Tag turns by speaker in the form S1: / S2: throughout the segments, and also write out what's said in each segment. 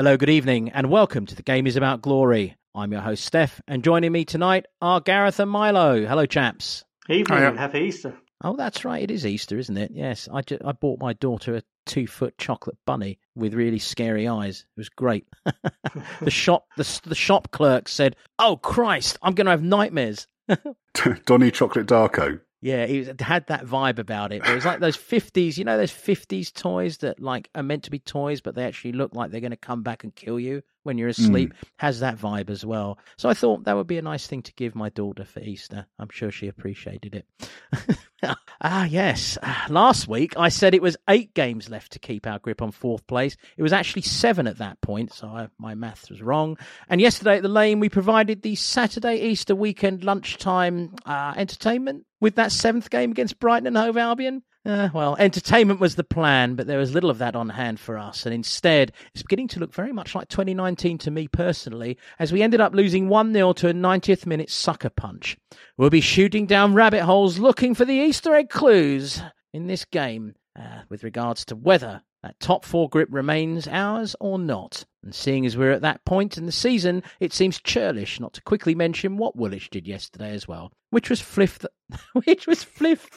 S1: Hello, good evening, and welcome to The Game is About Glory. I'm your host, Steff, and joining me tonight are Gareth and Milo. Hello, chaps.
S2: Evening and happy Easter.
S1: Oh, that's right. It is Easter, isn't it? Yes. I, ju- I bought my daughter a two foot chocolate bunny with really scary eyes. It was great. the shop the, the shop clerk said, "Oh Christ, I'm going to have nightmares."
S3: Donny Chocolate Darko.
S1: Yeah, it had that vibe about it. It was like those fifties, you know, those fifties toys that like are meant to be toys, but they actually look like they're going to come back and kill you when you're asleep. Mm. Has that vibe as well. So I thought that would be a nice thing to give my daughter for Easter. I'm sure she appreciated it. ah, yes. Last week I said it was eight games left to keep our grip on fourth place. It was actually seven at that point, so I, my maths was wrong. And yesterday at the lane we provided the Saturday Easter weekend lunchtime uh, entertainment with that seventh game against Brighton and Hove Albion? Uh, well, entertainment was the plan, but there was little of that on hand for us. And instead, it's beginning to look very much like 2019 to me personally, as we ended up losing 1 0 to a 90th minute sucker punch. We'll be shooting down rabbit holes looking for the Easter egg clues in this game uh, with regards to whether that top four grip remains ours or not. And seeing as we're at that point in the season, it seems churlish not to quickly mention what Woolwich did yesterday as well, which was fliff, which was fliff,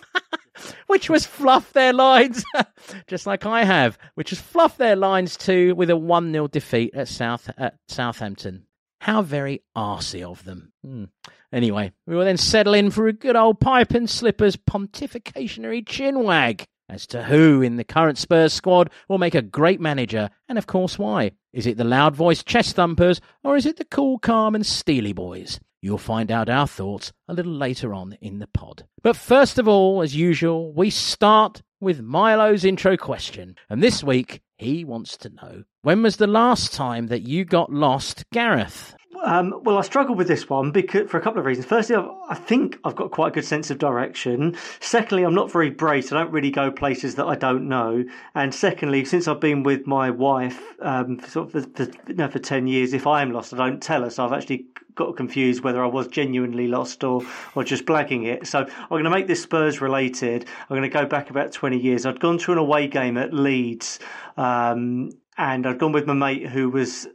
S1: which was fluff their lines, just like I have, which was fluff their lines too with a one 0 defeat at South at Southampton. How very arsey of them. Hmm. Anyway, we will then settle in for a good old pipe and slippers pontificationary chinwag as to who in the current Spurs squad will make a great manager, and of course why. Is it the loud voiced chest thumpers, or is it the cool, calm, and steely boys? You'll find out our thoughts a little later on in the pod. But first of all, as usual, we start with Milo's intro question. And this week, he wants to know when was the last time that you got lost, Gareth?
S2: Um, well, I struggled with this one because for a couple of reasons. Firstly, I've, i think I've got quite a good sense of direction. Secondly, I'm not very brave. So I don't really go places that I don't know. And secondly, since I've been with my wife um, for sort of for, for, you know, for ten years, if I am lost, I don't tell her. So I've actually got confused whether I was genuinely lost or or just blagging it. So I'm going to make this Spurs related. I'm going to go back about 20 years. I'd gone to an away game at Leeds. Um, and I'd gone with my mate who was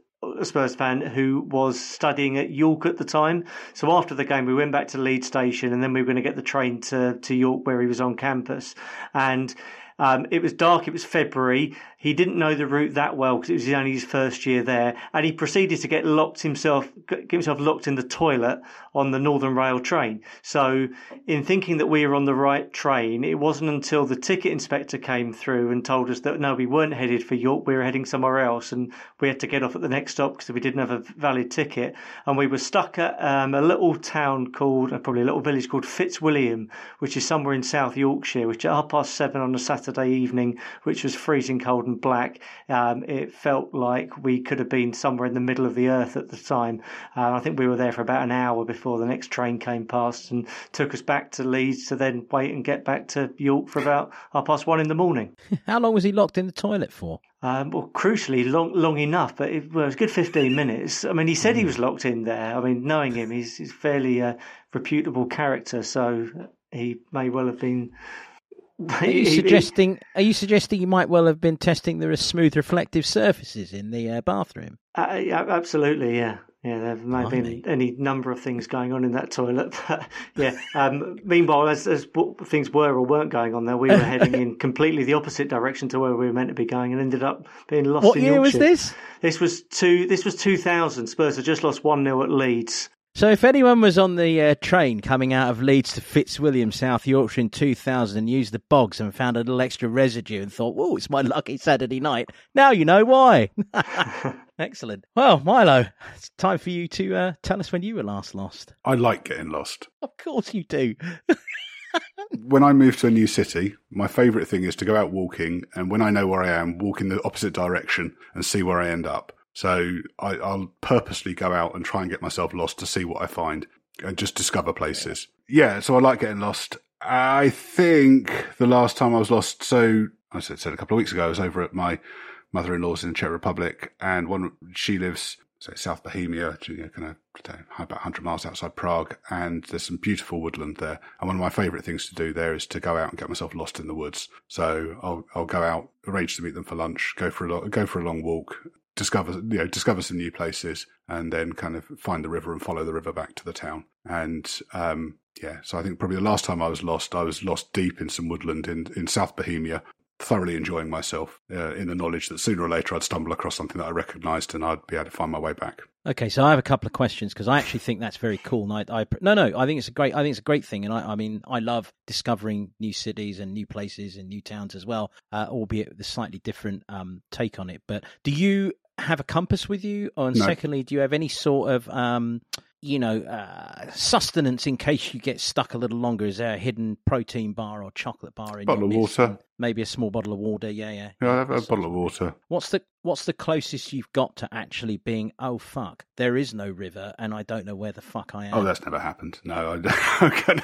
S2: Spurs fan who was studying at York at the time. So after the game, we went back to Leeds Station, and then we were going to get the train to to York where he was on campus. And um, it was dark. It was February. He didn't know the route that well because it was only his first year there, and he proceeded to get locked himself, get himself locked in the toilet on the Northern Rail train. So, in thinking that we were on the right train, it wasn't until the ticket inspector came through and told us that no, we weren't headed for York. We were heading somewhere else, and we had to get off at the next stop because we didn't have a valid ticket, and we were stuck at um, a little town called, uh, probably a little village called Fitzwilliam, which is somewhere in South Yorkshire, which at half past seven on a Saturday evening, which was freezing cold black. Um, it felt like we could have been somewhere in the middle of the earth at the time. Uh, I think we were there for about an hour before the next train came past and took us back to Leeds to then wait and get back to York for about half past one in the morning.
S1: How long was he locked in the toilet for?
S2: Um, well, crucially, long long enough, but it, well, it was good fifteen minutes. I mean, he said he hmm. was locked in there. I mean, knowing him, he's, he's fairly uh, reputable character, so he may well have been
S1: are you suggesting? Are you suggesting you might well have been testing there are smooth reflective surfaces in the uh, bathroom?
S2: Uh, yeah, absolutely, yeah, yeah. There may have been any number of things going on in that toilet, but yeah. Um, meanwhile, as, as things were or weren't going on there, we were heading in completely the opposite direction to where we were meant to be going, and ended up being lost.
S1: What
S2: in
S1: year
S2: Yorkshire.
S1: was this?
S2: This was two. This was two thousand. Spurs had just lost one 0 at Leeds.
S1: So, if anyone was on the uh, train coming out of Leeds to Fitzwilliam, South Yorkshire in 2000 and used the bogs and found a little extra residue and thought, "Whoa, it's my lucky Saturday night," now you know why. Excellent. Well, Milo, it's time for you to uh, tell us when you were last lost.
S3: I like getting lost.
S1: Of course you do.
S3: when I move to a new city, my favourite thing is to go out walking, and when I know where I am, walk in the opposite direction and see where I end up. So I, will purposely go out and try and get myself lost to see what I find and just discover places. Yeah, so I like getting lost. I think the last time I was lost, so I said, said a couple of weeks ago, I was over at my mother-in-law's in the Czech Republic, and one she lives say South Bohemia, kind of about 100 miles outside Prague, and there's some beautiful woodland there. And one of my favourite things to do there is to go out and get myself lost in the woods. So I'll I'll go out, arrange to meet them for lunch, go for a go for a long walk, discover you know discover some new places and then kind of find the river and follow the river back to the town. And um, yeah, so I think probably the last time I was lost, I was lost deep in some woodland in in South Bohemia. Thoroughly enjoying myself uh, in the knowledge that sooner or later I'd stumble across something that I recognised and I'd be able to find my way back.
S1: Okay, so I have a couple of questions because I actually think that's very cool. And I, I, no, no, I think it's a great, I think it's a great thing, and I, I mean, I love discovering new cities and new places and new towns as well, uh, albeit with a slightly different um, take on it. But do you have a compass with you? And
S3: No.
S1: secondly, do you have any sort of um, you know, uh, sustenance in case you get stuck a little longer? Is there a hidden protein bar or chocolate bar in
S3: Bottle of water.
S1: Maybe a small bottle of water. Yeah, yeah.
S3: Yeah, I have a
S1: So-
S3: bottle of water.
S1: What's the What's the closest you've got to actually being? Oh fuck, there is no river, and I don't know where the fuck I am.
S3: Oh, that's never happened. No, I,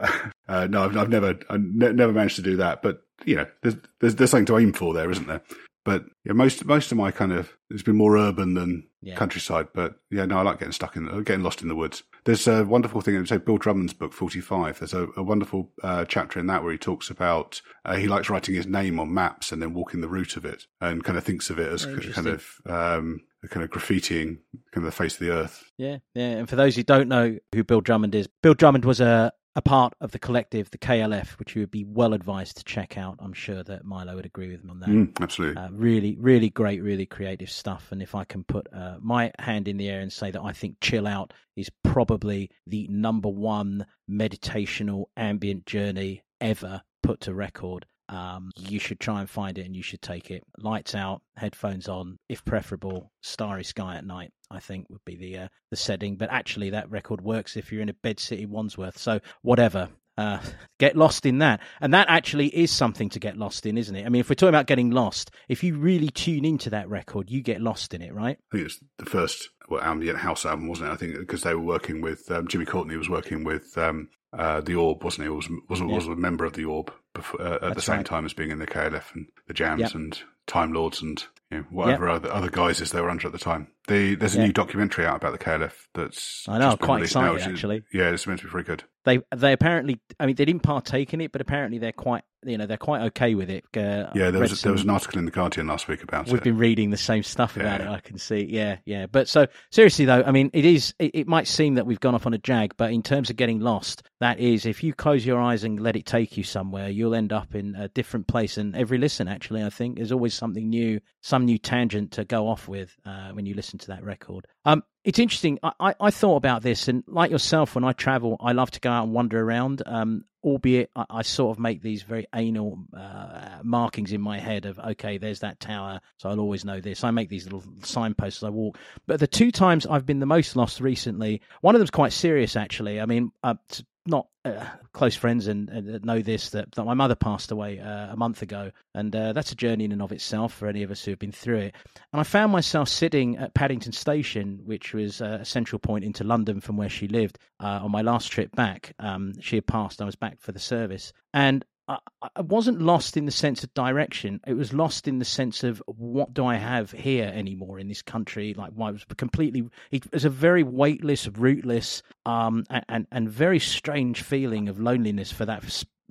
S3: uh, no, I've, I've never, I've ne- never managed to do that. But you know, there's, there's there's something to aim for there, isn't there? But yeah, most most of my kind of it's been more urban than
S1: Yeah.
S3: countryside. But yeah, no, I like getting stuck in, uh, getting lost in the woods. There's a wonderful thing. In, say Bill Drummond's book Forty Five. There's a, a wonderful uh, chapter in that where he talks about uh, he likes writing his name on maps and then walking the route of it, and kind of thinks of it as
S1: Oh,
S3: kind of um, kind of graffitiing kind of the face of the earth.
S1: Yeah, yeah. And for those who don't know who Bill Drummond is, Bill Drummond was a, a part of the collective, the KLF, which you would be well advised to check out. I'm sure that Milo would agree with me on that.
S3: Mm, absolutely.
S1: Uh, really, really great, really creative stuff. And if I can put uh, my hand in the air and say that I think Chill Out is probably the number one meditational ambient journey ever put to record, um, you should try and find it and you should take it. Lights out, headphones on, if preferable, starry sky at night. I think would be the uh, the setting. But actually, that record works if you're in a bed city Wandsworth. So whatever. Uh, get lost in that. And that actually is something to get lost in, isn't it? I mean, if we're talking about getting lost, if you really tune into that record, you get lost in it, right?
S3: I think it's the first well, ambient house album, wasn't it? I think because they were working with um, Jimmy Cauty was working with um, uh, the Orb, wasn't he? Was was, was a member of the Orb before, uh, at the same
S1: right.
S3: time as being in the KLF and the Jams
S1: Yep.
S3: and Time Lords and you know, whatever other, other guises they were under at the time. The, there's a
S1: Yeah.
S3: new documentary out about the KLF that's
S1: I know, quite
S3: released now,
S1: excited,
S3: which is-
S1: actually.
S3: Yeah, it's meant to be very good.
S1: They they apparently, I mean, they didn't partake in it, but apparently they're quite, you know, they're quite okay with it. Uh,
S3: Yeah, there was there was an article in the Guardian last week about it.
S1: We've been reading the same stuff about
S3: Yeah.
S1: it. I can see. Yeah, yeah. But so seriously though, I mean, it is. It, it might seem that we've gone off on a jag, but in terms of getting lost, that is, if you close your eyes and let it take you somewhere, you'll end up in a different place. And every listen, actually, I think, there's always something new, some new tangent to go off with uh, when you listen to that record. Um, it's interesting. I, I, I thought about this, and like yourself, when I travel, I love to go out and wander around. Um, albeit I, I sort of make these very anal uh, markings in my head of okay, there's that tower, so I'll always know this. I make these little signposts as I walk. But the two times I've been the most lost recently, one of them's quite serious actually. I mean, uh, t- not uh, close friends and, and know this that, that my mother passed away uh, a month ago, and uh, that's a journey in and of itself for any of us who have been through it. And I found myself sitting at Paddington Station, which was uh, a central point into London from where she lived, uh, on my last trip back. Um, she had passed, I was back for the service. And I, wasn't lost in the sense of direction. It was lost in the sense of what do I have here anymore in this country? Like, why was completely. It was a very weightless, rootless, um, and and very strange feeling of loneliness for that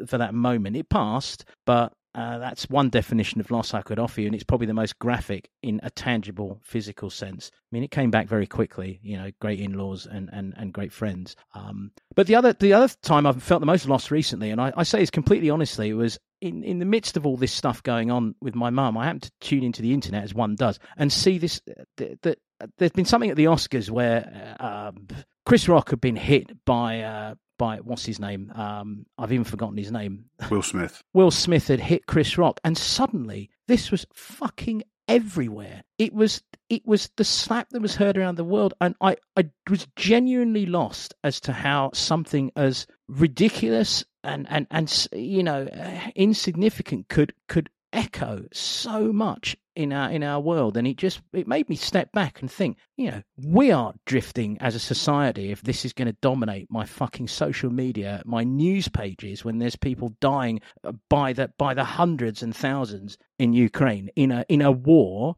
S1: for that moment. It passed, but uh, that's one definition of loss I could offer you, and it's probably the most graphic in a tangible, physical sense. I mean, it came back very quickly. You know, great in-laws and and, and great friends. Um, but the other the other time I've felt the most lost recently, and I, I say this completely honestly, was in in the midst of all this stuff going on with my mum. I happened to tune into the internet as one does and see this that. that there's been something at the Oscars where uh, um, Chris Rock had been hit by uh, by what's his name? Um, I've even forgotten his name.
S3: Will Smith.
S1: Will Smith had hit Chris Rock, and suddenly this was fucking everywhere. It was it was the slap that was heard around the world, and I I was genuinely lost as to how something as ridiculous and and and you know uh, insignificant could could echo so much in our in our world and it just it made me step back and think you know we are drifting as a society if this is going to dominate my fucking social media my news pages when there's people dying uh, by the by the hundreds and thousands in Ukraine in a in a war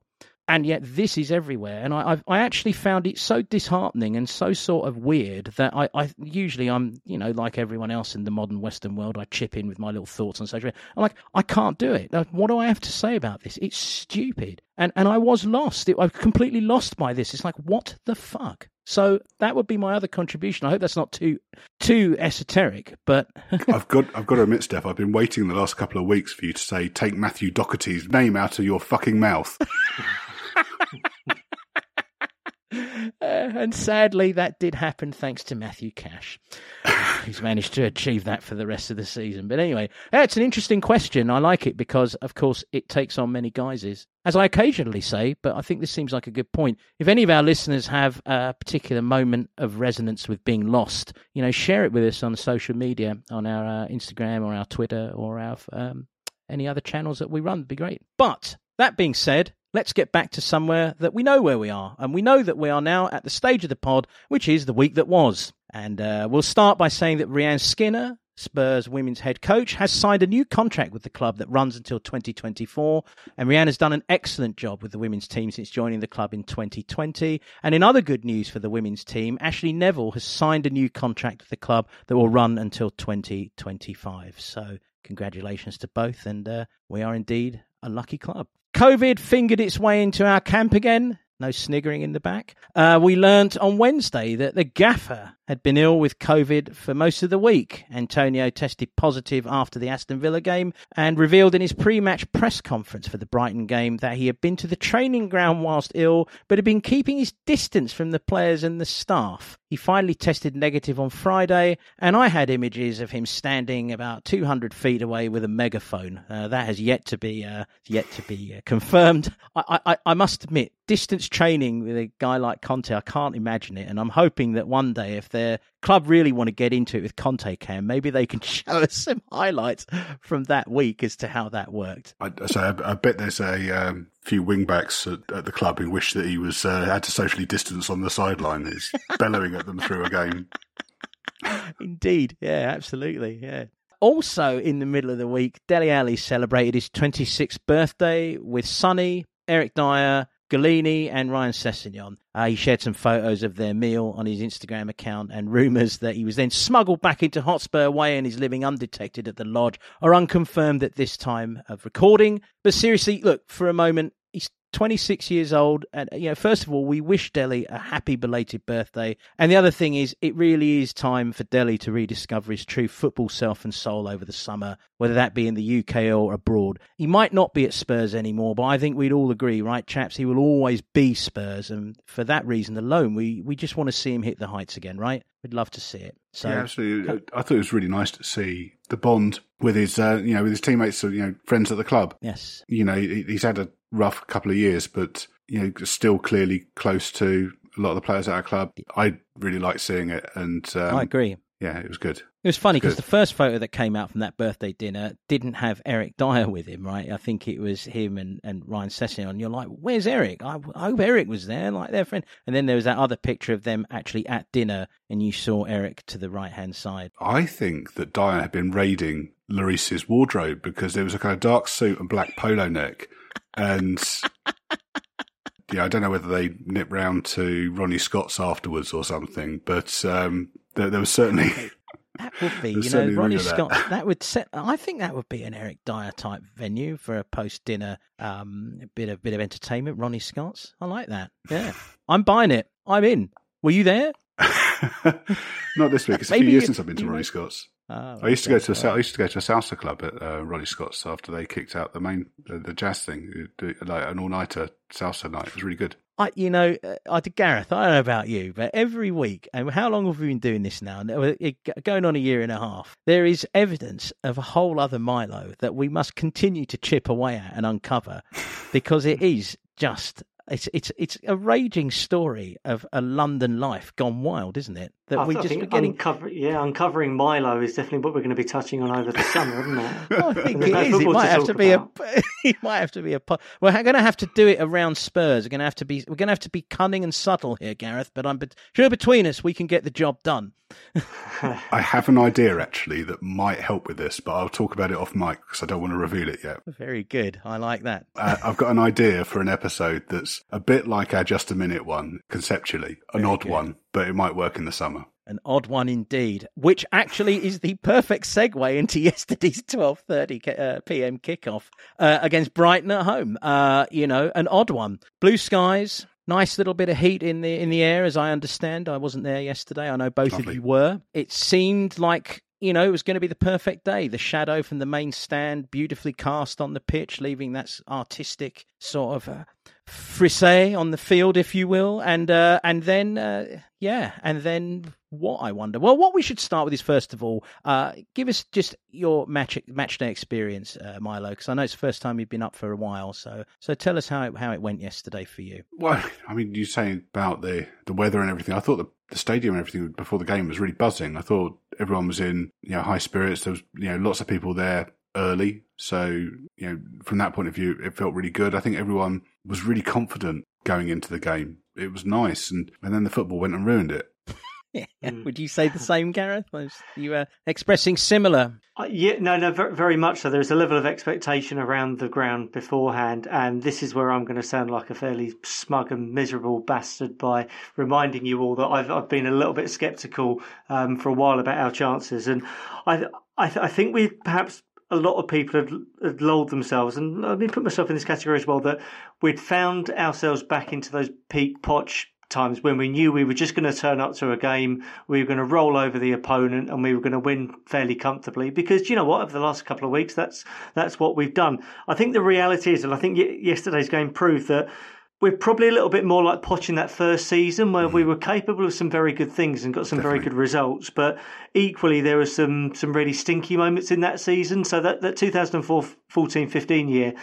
S1: and yet this is everywhere. And I, I've, I actually found it so disheartening and so sort of weird that I, I usually I'm, you know, like everyone else in the modern Western world, I chip in with my little thoughts on social media. I'm like, I can't do it. What do I have to say about this? It's stupid. And and I was lost. It, I was completely lost by this. It's like, what the fuck? So that would be my other contribution. I hope that's not too too esoteric, but
S3: I've got I've got to admit, Steff, I've been waiting the last couple of weeks for you to say take Matthew Doherty's name out of your fucking mouth.
S1: Uh, and sadly, that did happen thanks to Matthew Cash. He's managed to achieve that for the rest of the season. But anyway, it's an interesting question. I like it because, of course, it takes on many guises, as I occasionally say. But I think this seems like a good point. If any of our listeners have a particular moment of resonance with being lost, you know, share it with us on social media, on our uh, Instagram or our Twitter or our um, any other channels that we run. It'd be great. But that being said, let's get back to somewhere that we know where we are. And we know that we are now at the stage of the pod, which is the week that was. And uh, we'll start by saying that Rehanne Skinner, Spurs women's head coach, has signed a new contract with the club that runs until 2024. And Rehanne has done an excellent job with the women's team since joining the club in 2020. And in other good news for the women's team, Ashleigh Neville has signed a new contract with the club that will run until 2025. So congratulations to both. And uh, we are indeed a lucky club. COVID fingered its way into our camp again. No sniggering in the back. Uh, we learnt on Wednesday that the gaffer had been ill with COVID for most of the week. Antonio tested positive after the Aston Villa game and revealed in his pre match press conference for the Brighton game that he had been to the training ground whilst ill, but had been keeping his distance from the players and the staff. He finally tested negative on Friday, and I had images of him standing about 200 feet away with a megaphone. Uh, that has yet to be uh, yet to be uh, confirmed. I, I, I must admit, distance training with a guy like Conte, I can't imagine it, and I'm hoping that one day, if their club really want to get into it with Conte Cam, maybe they can show us some highlights from that week as to how that worked.
S3: I, so I, I bet there's a um, few wingbacks at, at, the club who wish that he was uh, had to socially distance on the sideline. He's bellowing at them through a game.
S1: Indeed, yeah, absolutely, yeah. Also, in the middle of the week, Dele Alli celebrated his 26th birthday with Sonny, Eric Dier, Gollini and Ryan Sessegnon. Uh, he shared some photos of their meal on his Instagram account, and rumours that he was then smuggled back into Hotspur Way and is living undetected at the lodge are unconfirmed at this time of recording. But seriously, look, for a moment, 26 years old and you know first of all we wish Dele a happy belated birthday. And the other thing is it really is time for Dele to rediscover his true football self and soul over the summer whether that be in the UK or abroad. He might not be at Spurs anymore but I think we'd all agree right chaps he will always be Spurs. And for that reason alone we we just want to see him hit the heights again right we'd love to see it so
S3: yeah, absolutely I thought it was really nice to see the bond with his uh, you know with his teammates you know friends at the club
S1: yes
S3: you know he's had a rough couple of years, but you know, still clearly close to a lot of the players at our club. I really like seeing it, and um,
S1: I agree.
S3: Yeah, it was good.
S1: It was funny because the first photo that came out from that birthday dinner didn't have Eric Dier with him, right? I think it was him and, and Ryan Sessegnon. And you're like, where's Eric? I, I, hope Eric was there, like their friend. And then there was that other picture of them actually at dinner, and you saw Eric to the right hand side.
S3: I think that Dier had been raiding Larissa's wardrobe because there was a kind of dark suit and black polo neck and yeah, I don't know whether they nip round to Ronnie Scott's afterwards or something, but um, there, there was certainly.
S1: That would be, you know, Ronnie Scott. That. that. would set. I think that would be an Eric Dier type venue for a post dinner um, bit of bit of entertainment. Ronnie Scott's. I like that. Yeah, I'm buying it. I'm in. Were you there?
S3: Not this week. It's a few years since I've been to Ronnie Scott's. Oh, I used to go to a, I used to go to a salsa club at uh, Ronnie Scott's after they kicked out the main the, the jazz thing, like an all nighter salsa night. It was really good.
S1: I, you know, uh, I did Gareth. I don't know about you, but every week, and how long have we been doing this now? Going on a year and a half. There is evidence of a whole other Milo that we must continue to chip away at and uncover, because it is just it's it's it's a raging story of a London life gone wild, isn't it? That
S2: I,
S1: we
S2: I
S1: just
S2: think
S1: were getting.
S2: uncover- yeah, uncovering Milo is definitely what we're going to be touching on over the summer, isn't it?
S1: I think
S2: There's
S1: it
S2: no
S1: is. It might
S2: to
S1: have to be
S2: about.
S1: a. It might have to be a. We're going to have to do it around Spurs. We're going to have to be. We're going to have to be cunning and subtle here, Gareth. But I'm bet- sure between us we can get the job done.
S3: I have an idea actually that might help with this, but I'll talk about it off mic because I don't want to reveal it yet.
S1: Very good. I like that.
S3: Uh, I've got an idea for an episode that's a bit like our Just a Minute one, conceptually, an
S1: Very
S3: odd
S1: good.
S3: one, but it might work in the summer.
S1: An odd one indeed, which actually is the perfect segue into yesterday's 12:30 ki- uh, p.m. kickoff uh, against Brighton at home. Uh, you know, an odd one. Blue skies, nice little bit of heat in the in the air, as I understand. I wasn't there yesterday. I know both of you were. It seemed like. You know, it was going to be the perfect day. The shadow from the main stand, beautifully cast on the pitch, leaving that artistic sort of uh, frisee on the field, if you will, and uh, and then uh, yeah, and then what I wonder. Well, what we should start with is first of all, uh, give us just your match match day experience, uh, Milo, because I know it's the first time you've been up for a while. So so tell us how it, how it went yesterday for you.
S3: Well, I mean, you saying about the, the weather and everything. I thought the, the stadium and everything before the game was really buzzing. I thought everyone was in you know high spirits. There was you know lots of people there early, so you know from that point of view, it felt really good. I think everyone was really confident going into the game. It was nice, and and then the football went and ruined it.
S1: Yeah.
S2: Mm.
S1: Would you say the same, Gareth? Was you were expressing similar?
S2: Uh, yeah, no, no, very, very much so. There's a level of expectation around the ground beforehand, and this is where I'm going to sound like a fairly smug and miserable bastard by reminding you all that I've I've been a little bit sceptical um, for a while about our chances, and I I, th- I think we perhaps a lot of people had, had lulled themselves, and let me put myself in this category as well, that we'd found ourselves back into those peak Poch times when we knew we were just going to turn up to a game, we were going to roll over the opponent, and we were going to win fairly comfortably. Because you know what, over the last couple of weeks, that's that's what we've done. I think the reality is, and I think yesterday's game proved that. We're probably a little bit more like Poch in that first season where we mm-hmm. were capable of some very good things and got some very good results. But equally, there were some, some really stinky moments in that season. So that, that 2014-15 year,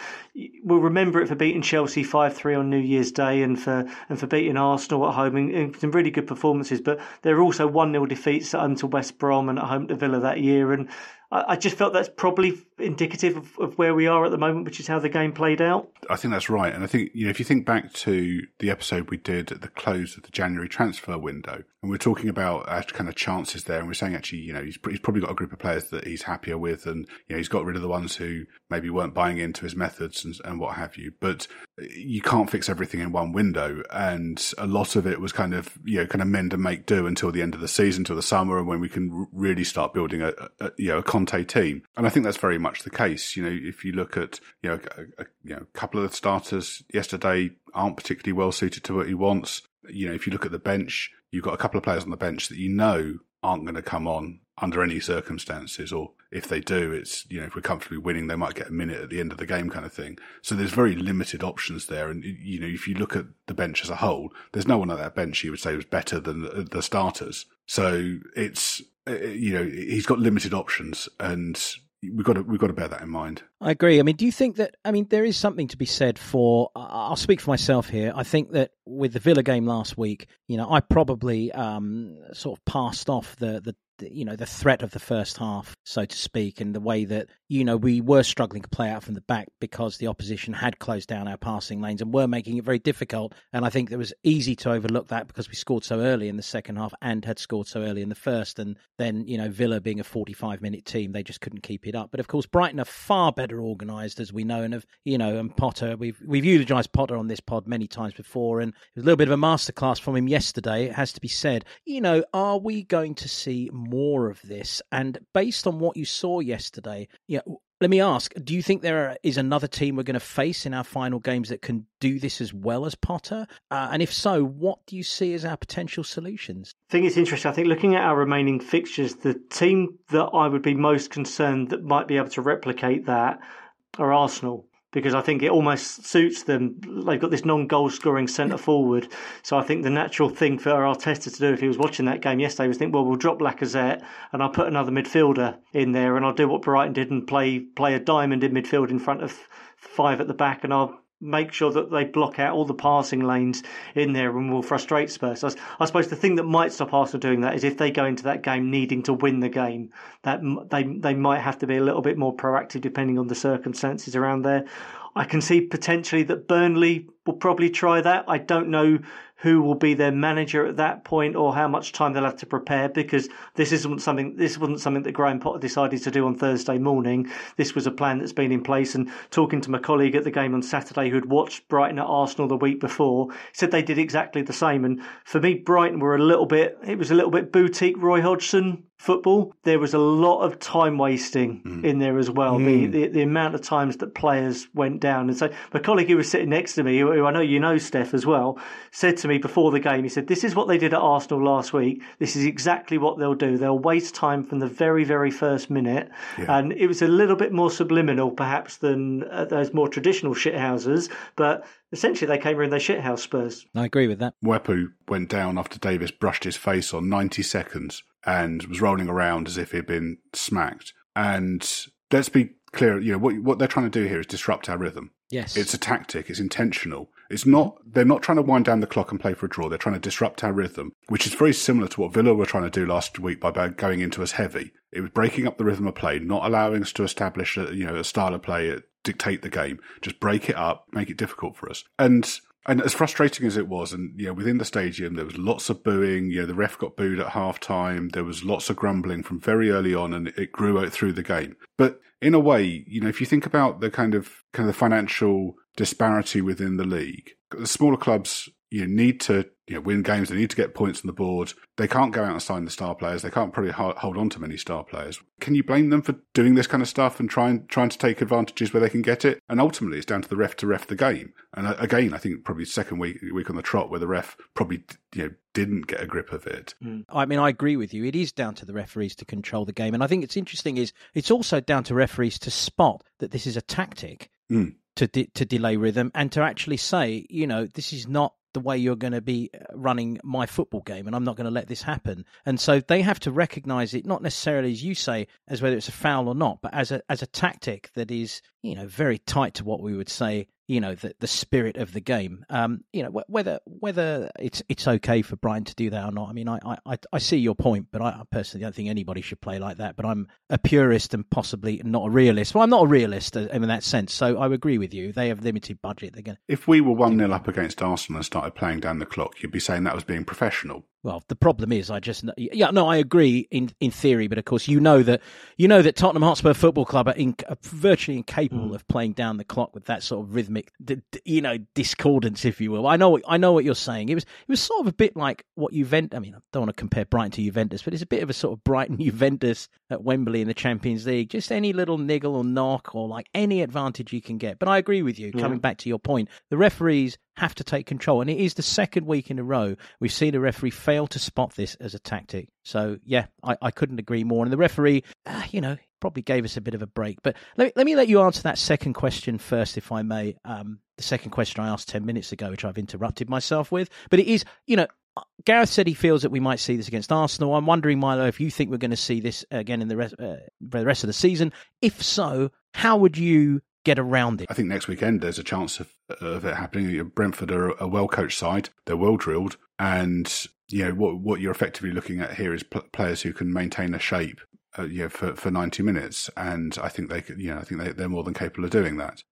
S2: we'll remember it for beating Chelsea 5-3 on New Year's Day and for and for beating Arsenal at home and, and some really good performances. But there were also 1-0 defeats at home to West Brom and at home to Villa that year. And I, I just felt that's probably indicative of, of where we are at the moment, which is how the game played out.
S3: I think that's right. And I think, you know, if you think back to the episode we did at the close of the January transfer window, and we're talking about our kind of chances there, and we're saying actually, you know, he's, he's probably got a group of players that he's happier with, and, you know, he's got rid of the ones who maybe weren't buying into his methods and, and what have you. But you can't fix everything in one window. And a lot of it was kind of, you know, kind of mend and make do until the end of the season, till the summer, and when we can really start building a, a, you know, a Conte team. And I think that's very much the case. You know, if you look at, you know, a, a, you know, couple of the starters yesterday aren't particularly well suited to what he wants. You know, if you look at the bench, you've got a couple of players on the bench that you know aren't going to come on under any circumstances, or if they do, it's, you know, if we're comfortably winning, they might get a minute at the end of the game kind of thing. So there's very limited options there. And, you know, if you look at the bench as a whole, there's no one at that bench you would say was better than the, the starters. So it's, uh, you know, he's got limited options and we've got to, we've got to bear that in mind.
S1: I agree. I mean, do you think that? I mean, there is something to be said for. I'll speak for myself here. I think that with the Villa game last week, you know, I probably um, sort of passed off the the you know the threat of the first half, so to speak, and the way that you know we were struggling to play out from the back because the opposition had closed down our passing lanes and were making it very difficult. And I think it was easy to overlook that because we scored so early in the second half and had scored so early in the first, and then you know Villa being a forty-five minute team, they just couldn't keep it up. But of course, Brighton are far better organised, as we know, and have you know, and Potter. We've we've eulogised Potter on this pod many times before, and it was a little bit of a masterclass from him yesterday. It has to be said. You know, are we going to see more of this? And based on what you saw yesterday, yeah. Let me ask: Do you think there is another team we're going to face in our final games that can do this as well as Potter? Uh, and if so, what do you see as our potential solutions?
S2: I think it's interesting. I think looking at our remaining fixtures, the team that I would be most concerned that might be able to replicate that are Arsenal. Because I think it almost suits them. They've got this non-goal scoring centre forward, so I think the natural thing for Arteta to do if he was watching that game yesterday was think, well, we'll drop Lacazette and I'll put another midfielder in there, and I'll do what Brighton did and play play a diamond in midfield in front of five at the back, and I'll make sure that they block out all the passing lanes in there and will frustrate Spurs. I, I, suppose the thing that might stop Arsenal doing that is if they go into that game needing to win the game, that they they might have to be a little bit more proactive depending on the circumstances around there. I can see potentially that Burnley will probably try that. I don't know who will be their manager at that point or how much time they'll have to prepare because this isn't something this wasn't something that Graham Potter decided to do on Thursday morning. This was a plan that's been in place and talking to my colleague at the game on Saturday who'd watched Brighton at Arsenal the week before said they did exactly the same and for me Brighton were a little bit it was a little bit boutique Roy Hodgson football, there was a lot of time wasting mm. in there as well. Mm. The, hmm. the, the amount of times that players went down, and so my colleague who was sitting next to me, who I know you know, Steff as well, said to me before the game, he said, "This is what they did at Arsenal last week. This is exactly what they'll do. They'll waste time from the very very first minute." Yeah. And it was a little bit more subliminal, perhaps, than uh, those more traditional shithouses, but essentially they came in their shithouse Spurs.
S1: I agree with that.
S3: Mwepu went down after Davis brushed his face on 90 seconds and was rolling around as if he'd been smacked. And let's be clear, you know, what, what they're trying to do here is disrupt our rhythm.
S1: Yes.
S3: It's a tactic, it's intentional. It's not, they're not trying to wind down the clock and play for a draw. They're trying to disrupt our rhythm, which is very similar to what Villa were trying to do last week by going into us heavy. It was breaking up the rhythm of play, not allowing us to establish a, you know, a style of play, dictate the game. Just break it up, make it difficult for us. And and as frustrating as it was, and you know, within the stadium there was lots of booing. You know, the ref got booed at half time. There was lots of grumbling from very early on, and it grew out through the game. But in a way, you know, if you think about the kind of kind of the financial disparity within the league, the smaller clubs you need to you know, win games. They need to get points on the board. They can't go out and sign the star players. They can't probably hold on to many star players. Can you blame them for doing this kind of stuff and trying trying to take advantages where they can get it? And ultimately, it's down to the ref to ref the game. And uh, again, I think probably second week week on the trot where the ref probably you know didn't get a grip of it.
S1: Mm. I mean, I agree with you. It is down to the referees to control the game, and I think it's interesting is it's also down to referees to spot that this is a tactic. Mm. To, de- to delay rhythm and to actually say, you know, this is not the way you're going to be uh, running my football game, and I'm not going to let this happen. And so they have to recognise it, not necessarily as you say, as whether it's a foul or not, but as a as a tactic that is, you know, very tight to what we would say you know the the spirit of the game. Um, you know whether whether it's it's okay for Brighton to do that or not. I mean, I I, I see your point, but I personally don't think anybody should play like that. But I'm a purist and possibly not a realist. Well, I'm not a realist uh, in that sense. So I agree with you. They have limited budget. They're going.
S3: If we were one 0 up against Arsenal and started playing down the clock, you'd be saying that was being professional.
S1: Well, the problem is, I just yeah, no, I agree in in theory, but of course, you know that you know that Tottenham Hotspur Football Club are, in, are virtually incapable mm. of playing down the clock with that sort of rhythmic, you know, discordance, if you will. I know, I know what you're saying. It was it was sort of a bit like what Juventus. I mean, I don't want to compare Brighton to Juventus, but it's a bit of a sort of Brighton Juventus at Wembley in the Champions League. Just any little niggle or knock or like any advantage you can get. But I agree with you. Yeah. Coming back to your point, the referees have to take control. And it is the second week in a row we've seen a referee fail to spot this as a tactic. So, yeah, I, I couldn't agree more. And the referee, uh, you know, probably gave us a bit of a break. But let, let me let you answer that second question first, if I may. Um, the second question I asked 10 minutes ago, which I've interrupted myself with. But it is, you know, Gareth said he feels that we might see this against Arsenal. I'm wondering, Milo, if you think we're going to see this again in the rest, uh, the rest of the season. If so, how would you get around it.
S3: I think next weekend there's a chance of, of it happening. Brentford are a well coached side; they're well drilled, and you know what what you're effectively looking at here is pl- players who can maintain a shape, uh, you know, for for 90 minutes, and I think they could, you know, I think they, they're more than capable of doing that.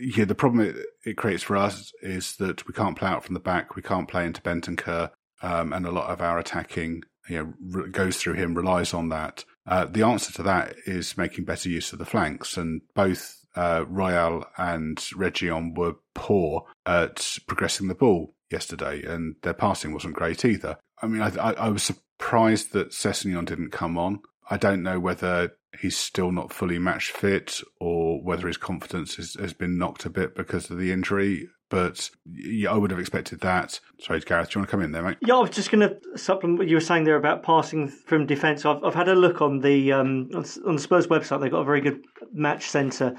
S3: Yeah, the problem it, it creates for us is that we can't play out from the back, we can't play into Bentancur, um, and a lot of our attacking you know, goes through him, relies on that. Uh, the answer to that is making better use of the flanks, and both uh, Royal and Reguilón were poor at progressing the ball yesterday, and their passing wasn't great either. I mean, I, I, I was surprised that Sessegnon didn't come on. I don't know whether he's still not fully match fit or whether his confidence has, has been knocked a bit because of the injury. But yeah, I would have expected that. Sorry, Gareth, do you want to come in there, mate?
S2: Yeah, I was just going to supplement what you were saying there about passing from defence. I've, I've had a look on the um, on the Spurs website. They've got a very good match centre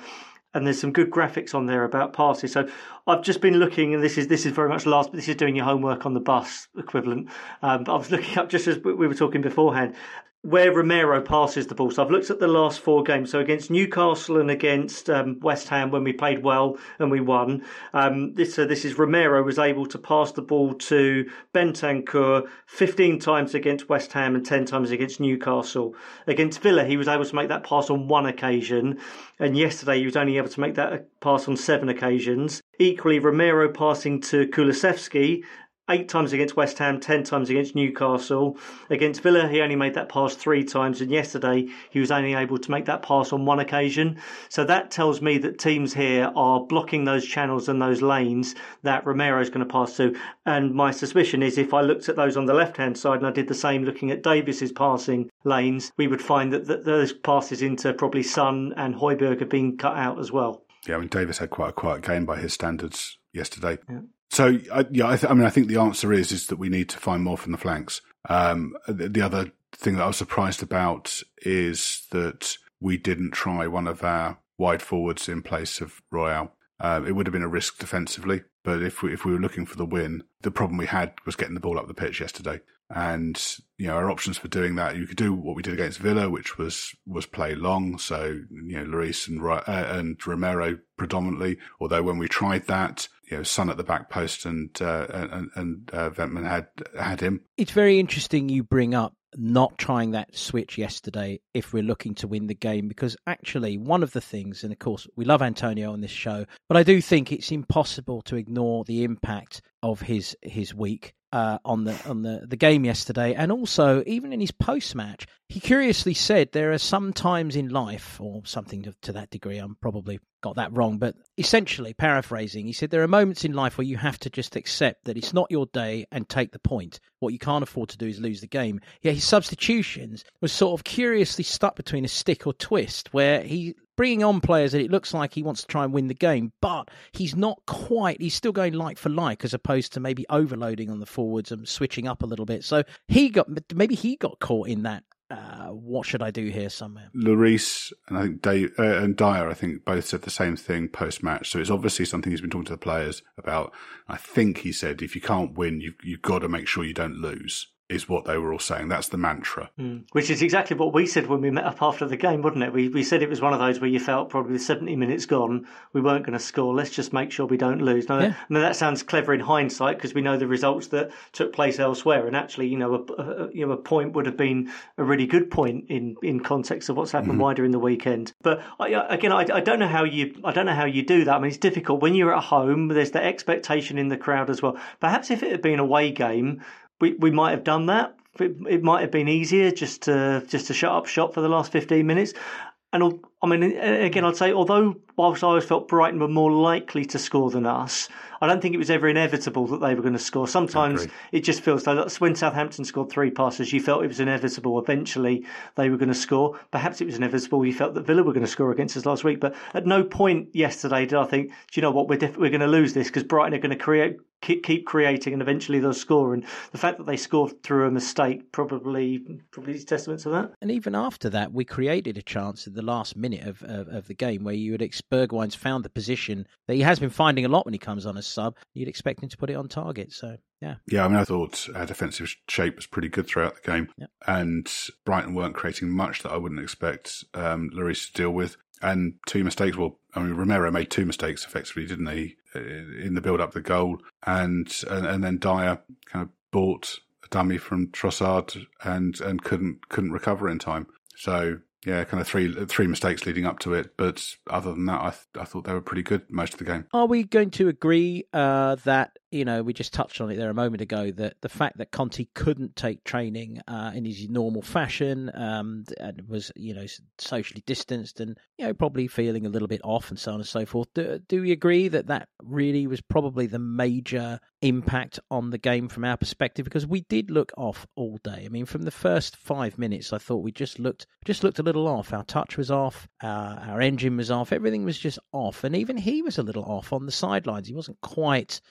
S2: and there's some good graphics on there about passes. So I've just been looking, and this is this is very much last, but this is doing your homework on the bus equivalent. Um, I was looking up just as we were talking beforehand. Where Romero passes the ball. So I've looked at the last four games. So against Newcastle and against um, West Ham when we played well and we won. Um, this uh, this is Romero was able to pass the ball to Bentancur 15 times against West Ham and 10 times against Newcastle. Against Villa, he was able to make that pass on one occasion, and yesterday he was only able to make that pass on seven occasions. Equally, Romero passing to Kulusevski eight times against West Ham, ten times against Newcastle. Against Villa, he only made that pass three times, and yesterday he was only able to make that pass on one occasion. So that tells me that teams here are blocking those channels and those lanes that Romero is going to pass to. And my suspicion is if I looked at those on the left hand side and I did the same looking at Davis's passing lanes, we would find that, that those passes into probably Sun and Højbjerg have been cut out as well.
S3: Yeah, I mean, Davis had quite a quiet game by his standards yesterday. Yeah. So uh, yeah, I, th- I, mean, I think the answer is is that we need to find more from the flanks. Um, the, the, other thing that I was surprised about is that we didn't try one of our wide forwards in place of Royal. Uh, it would have been a risk defensively, but if we if we were looking for the win, the problem we had was getting the ball up the pitch yesterday. And you know our options for doing that, you could do what we did against Villa, which was was play long. So you know Lloris and uh, and Romero predominantly. Although when we tried that, you know, Son at the back post and uh, and, and uh, Veltman had had him.
S1: It's very interesting you bring up not trying that switch yesterday if we're looking to win the game because actually one of the things and of course we love Antonio on this show but I do think it's impossible to ignore the impact of his his week uh, on the on the, the game yesterday, and also even in his post match, he curiously said there are some times in life, or something to, to, that degree. I'm probably got that wrong, but essentially, paraphrasing, he said there are moments in life where you have to just accept that it's not your day and take the point. What you can't afford to do is lose the game. Yeah, his substitutions was sort of curiously stuck between a stick or twist, where he bringing on players that it looks like he wants to try and win the game, but he's not quite. He's still going like for like, as opposed to maybe overloading on the forwards and switching up a little bit. So he got maybe he got caught in that. Uh, what should I do here somewhere?
S3: Lloris and I think Dave, uh, and Dier, I think both said the same thing post match. So it's obviously something he's been talking to the players about. I think he said if you can't win, you've, you've got to make sure you don't lose is what they were all saying. That's the mantra.
S2: Mm. Which is exactly what we said when we met up after the game, wasn't it? We, we said it was one of those where you felt probably with 70 minutes gone, we weren't going to score. Let's just make sure we don't lose. Now, yeah. now that sounds clever in hindsight because we know the results that took place elsewhere. And actually, you know, a, a you know, a point would have been a really good point in, in context of what's happened mm-hmm. wider in the weekend. But I, again, I, I don't know how you I don't know how you do that. I mean, it's difficult when you're at home. There's the expectation in the crowd as well. Perhaps if it had been a away game, we, we might have done that it, it might have been easier just to just to shut up shop for the last 15 minutes. And I mean, again, I'd say although whilst I always felt Brighton were more likely to score than us, I don't think it was ever inevitable that they were going to score. Sometimes it just feels like when Southampton scored three passes, you felt it was inevitable. Eventually, they were going to score. Perhaps it was inevitable. You felt that Villa were going to score against us last week, but at no point yesterday did I think, do you know what, we're def- we're going to lose this because Brighton are going to create keep creating and eventually they'll score and the fact that they scored through a mistake probably probably is testament to that
S1: and even after that we created a chance at the last minute of, of, of the game where you would expect Bergwijn's found the position that he has been finding a lot when he comes on as sub you'd expect him to put it on target so yeah.
S3: Yeah, I mean, I thought our defensive shape was pretty good throughout the game. Yep. And Brighton weren't creating much that I wouldn't expect um, Lloris to deal with. And two mistakes. Well, I mean, Romero made two mistakes effectively, didn't he, in the build up the goal, and, and and then Dier kind of bought a dummy from Trossard and and couldn't couldn't recover in time. So yeah, kind of three three mistakes leading up to it, but other than that, I th- I thought they were pretty good most of the game.
S1: Are we going to agree uh, that you know we just touched on it there a moment ago that the fact that Conte couldn't take training uh, in his normal fashion um, and was you know socially distanced and you know probably feeling a little bit off and so on and so forth. Do, do we agree that that really was probably the major impact on the game from our perspective because we did look off all day. I mean, from the first five minutes, I thought we just looked just looked a little off. Our touch was off, our, engine was off, everything was just off, and even he was a little off on the sidelines. He wasn't quite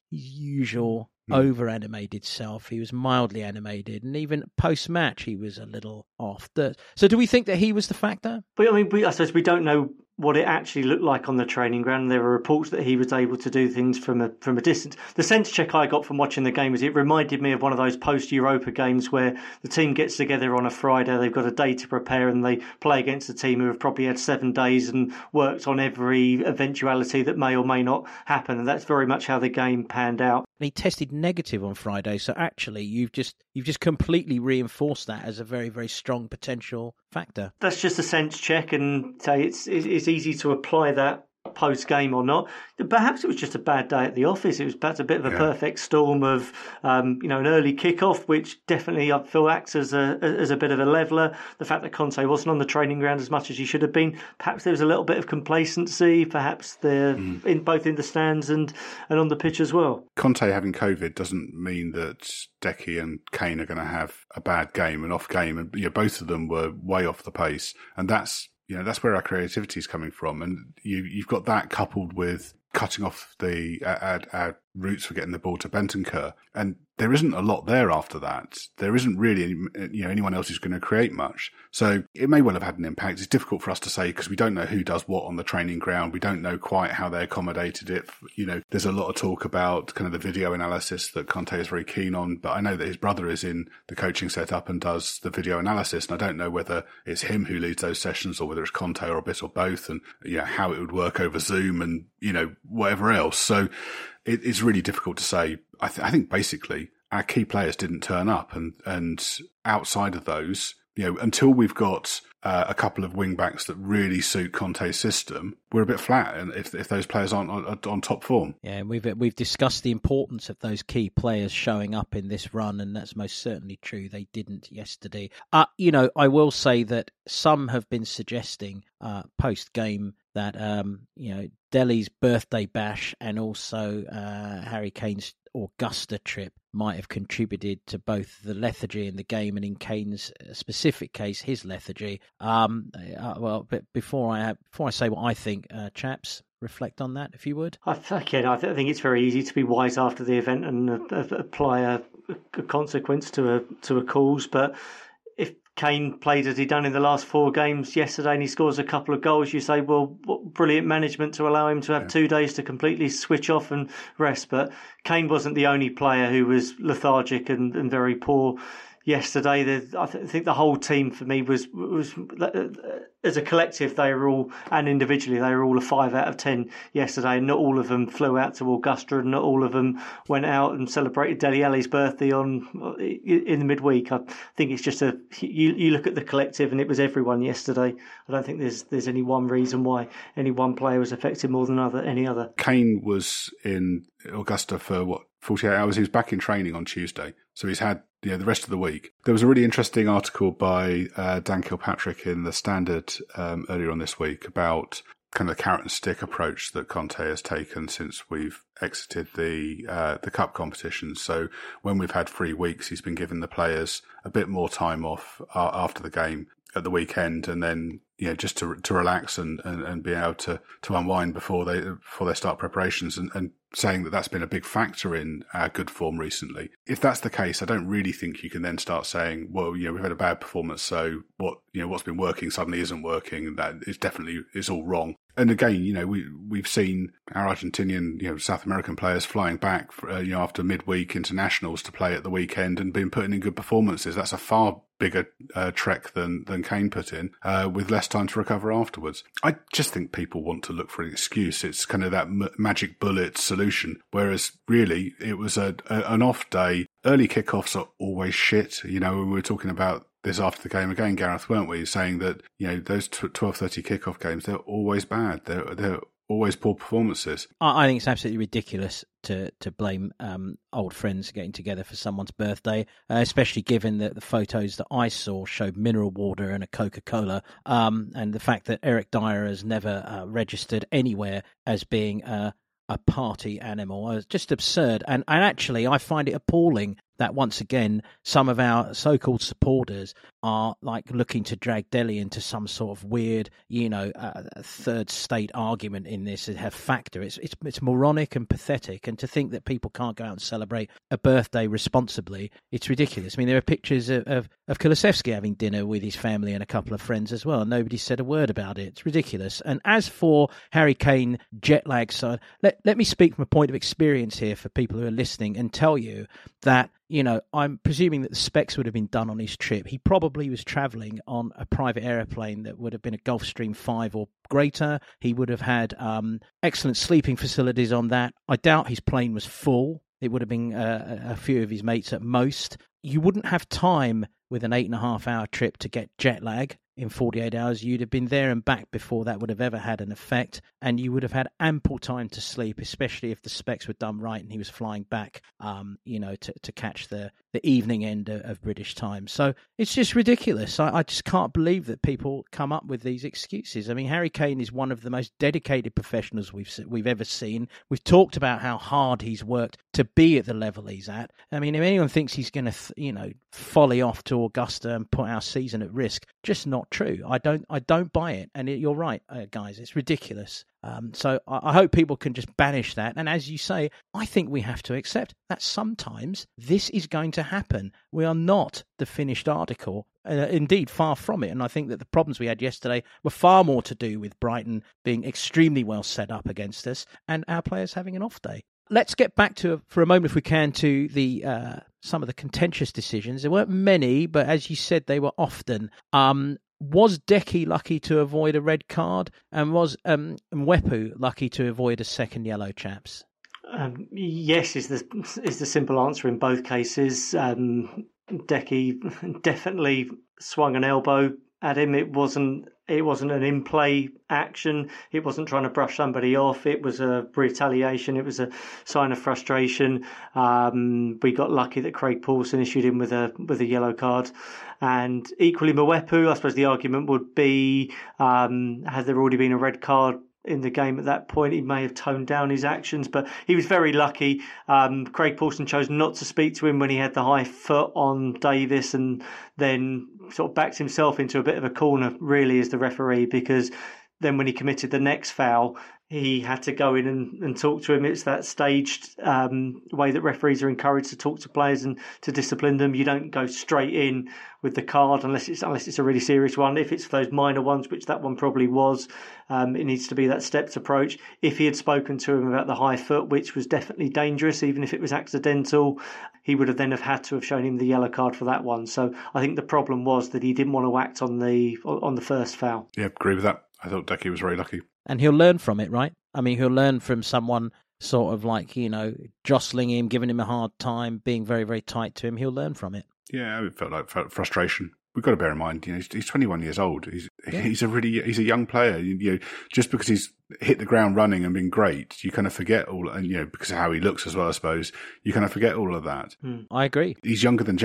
S1: usual mm. over animated self. He was mildly animated, and even post match, he was a little off. So, do we think that he was the factor?
S2: But I mean, we, I suppose we don't know what it actually looked like on the training ground. There were reports that he was able to do things from a from a distance. The sense check I got from watching the game was it reminded me of one of those post Europa games where the team gets together on a Friday, they've got a day to prepare, and they play against a team who have probably had seven days and worked on every eventuality that may or may not happen. And that's very much how the game panned out.
S1: And he tested negative on Friday, so actually you've just you've just completely reinforced that as a very very strong potential factor.
S2: That's just a sense check, and say it's it's easy to apply that post game or not. Perhaps it was just a bad day at the office. It was perhaps a bit of a yeah. perfect storm of, um, you know, an early kickoff, which definitely I feel acts as a as a bit of a leveler. The fact that Conte wasn't on the training ground as much as he should have been. Perhaps there was a little bit of complacency. Perhaps they're mm. in both in the stands and and on the pitch as well.
S3: Conte having COVID doesn't mean that Deki and Kane are going to have a bad game, an off game, and you know, both of them were way off the pace, and that's you know that's where our creativity is coming from, and you you've got that coupled with cutting off the our, our routes for getting the ball to Bentancur, and there isn't a lot there after that. There isn't really, uh, you know, anyone else who's going to create much. So it may well have had an impact. It's difficult for us to say because we don't know who does what on the training ground. We don't know quite how they accommodated it. You know, there's a lot of talk about kind of the video analysis that Conte is very keen on, but I know that his brother is in the coaching setup and does the video analysis. And I don't know whether it's him who leads those sessions or whether it's Conte or a bit or both and, you know, how it would work over Zoom and, you know, whatever else. So it, it's really difficult to say. I, th- I think basically our key players didn't turn up, and and outside of those, you know, until we've got uh, a couple of wing backs that really suit Conte's system, we're a bit flat. And if if those players aren't on, on, top form,
S1: yeah, we've we've discussed the importance of those key players showing up in this run, and that's most certainly true. They didn't yesterday. Uh, you know, I will say that some have been suggesting uh, post game that um, you know Dele's birthday bash and also uh, Harry Kane's Augusta trip might have contributed to both the lethargy in the game and in Kane's uh, specific case, his lethargy. Um, uh, well, but before I before I say what I think, uh, chaps, reflect on that if you would.
S2: I, again, I think it's very easy to be wise after the event and uh, apply a, a consequence to a to a cause, but Kane played as he done in the last four games yesterday and he scores a couple of goals, you say, well, what brilliant management to allow him to have yeah. two days to completely switch off and rest. But Kane wasn't the only player who was lethargic and, and very poor yesterday. The, I th- think the whole team for me was was uh, as a collective they were all and individually they were all a five out of ten yesterday. Not all of them flew out to Augusta, and not all of them went out and celebrated Dele Alli's birthday on in the midweek. I think it's just a you you look at the collective and it was everyone yesterday. I don't think there's there's any one reason why any one player was affected more than other any other.
S3: Kane was in Augusta for what 48 hours. He was back in training on Tuesday. So he's had you know, the rest of the week. There was a really interesting article by uh, Dan Kilpatrick in the Standard um, earlier on this week about kind of the carrot and stick approach that Conte has taken since we've exited the uh, the cup competition. So when we've had three weeks, he's been giving the players a bit more time off uh, after the game at the weekend, and then you know just to to relax and, and, and be able to, to unwind before they before they start preparations and, and saying that that's been a big factor in our good form recently. If that's the case, I don't really think you can then start saying, well, you know, we've had a bad performance, so what, you know, what's been working suddenly isn't working, and that is definitely is all wrong. And again, you know, we we've seen our Argentinian, you know, South American players flying back, for, uh, you know, after midweek internationals to play at the weekend and been putting in good performances. That's a far bigger uh, trek than than Kane put in, uh, with less time to recover afterwards. I just think people want to look for an excuse. It's kind of that m- magic bullet solution, whereas really it was a, a an off day. Early kickoffs are always shit. You know, we were talking about this after the game again, Gareth, weren't we? Saying that you know those twelve thirty kickoff games they're always bad. They're they're always poor performances.
S1: I think it's absolutely ridiculous to to blame um, old friends getting together for someone's birthday, uh, especially given that the photos that I saw showed mineral water and a Coca Cola, um, and the fact that Eric Dier has never uh, registered anywhere as being a a party animal. It's just absurd, and and actually, I find it appalling that once again some of our so-called supporters are like looking to drag Dele into some sort of weird, you know, uh, third state argument in this have factor. It's it's it's moronic and pathetic, and to think that people can't go out and celebrate a birthday responsibly, it's ridiculous. I mean, there are pictures of of, of having dinner with his family and a couple of friends as well. Nobody said a word about it. It's ridiculous. And as for Harry Kane jet lag side, let let me speak from a point of experience here for people who are listening and tell you that you know, I'm presuming that the specs would have been done on his trip. He probably was traveling on a private aeroplane that would have been a Gulfstream 5 or greater. He would have had um, excellent sleeping facilities on that. I doubt his plane was full. It would have been uh, a few of his mates at most. You wouldn't have time with an eight and a half hour trip to get jet lag in 48 hours, you'd have been there and back before that would have ever had an effect. And you would have had ample time to sleep, especially if the specs were done right and he was flying back, um, you know, to, to catch the, the evening end of, of British time. So it's just ridiculous. I, I, just can't believe that people come up with these excuses. I mean, Harry Kane is one of the most dedicated professionals we've we've ever seen. We've talked about how hard he's worked to be at the level he's at. I mean, if anyone thinks he's going to, you know, folly off to Augusta and put our season at risk, just not true. I don't I don't buy it. And it, you're right, uh, guys. It's ridiculous. Um, so I, I, hope people can just banish that. And as you say, I think we have to accept that sometimes this is going to happen. We are not the finished article. Uh, indeed, far from it. And I think that the problems we had yesterday were far more to do with Brighton being extremely well set up against us and our players having an off day let's get back to for a moment, if we can, to the uh, some of the contentious decisions. There weren't many, but as you said, they were often. Um, was Deki lucky to avoid a red card, and was um, Mwepu lucky to avoid a second yellow, chaps?
S2: Um, yes, is the is the simple answer in both cases. Um, Deki definitely swung an elbow at him. It wasn't it wasn't an in play action. It wasn't trying to brush somebody off. It was a retaliation. It was a sign of frustration. Um, we got lucky that Craig Pawson issued him with a with a yellow card. And equally, Mwepu, I suppose the argument would be um, has there already been a red card in the game at that point. He may have toned down his actions, but he was very lucky. Um, Craig Pawson chose not to speak to him when he had the high foot on Davies and then sort of backed himself into a bit of a corner, really, as the referee, because then when he committed the next foul, he had to go in and, and talk to him. It's that staged um, way that referees are encouraged to talk to players and to discipline them. You don't go straight in with the card unless it's unless it's a really serious one. If it's those minor ones, which that one probably was, um, it needs to be that stepped approach. If he had spoken to him about the high foot, which was definitely dangerous, even if it was accidental, he would have then have had to have shown him the yellow card for that one. So I think the problem was that he didn't want to act on the on the first foul.
S3: Yeah, agree with that. I thought Deki was very lucky
S1: and he'll learn from it, right? I mean, he'll learn from someone sort of like you know jostling him, giving him a hard time, being very very tight to him. He'll learn from it.
S3: Yeah, it felt like frustration. We've got to bear in mind, you know, he's, he's 21 years old. He's yeah. he's a really he's a young player. You know, just because he's hit the ground running and been great, you kind of forget all, and you know, because of how he looks as well, I suppose, you kind of forget all of that.
S1: Mm, I agree.
S3: He's younger than.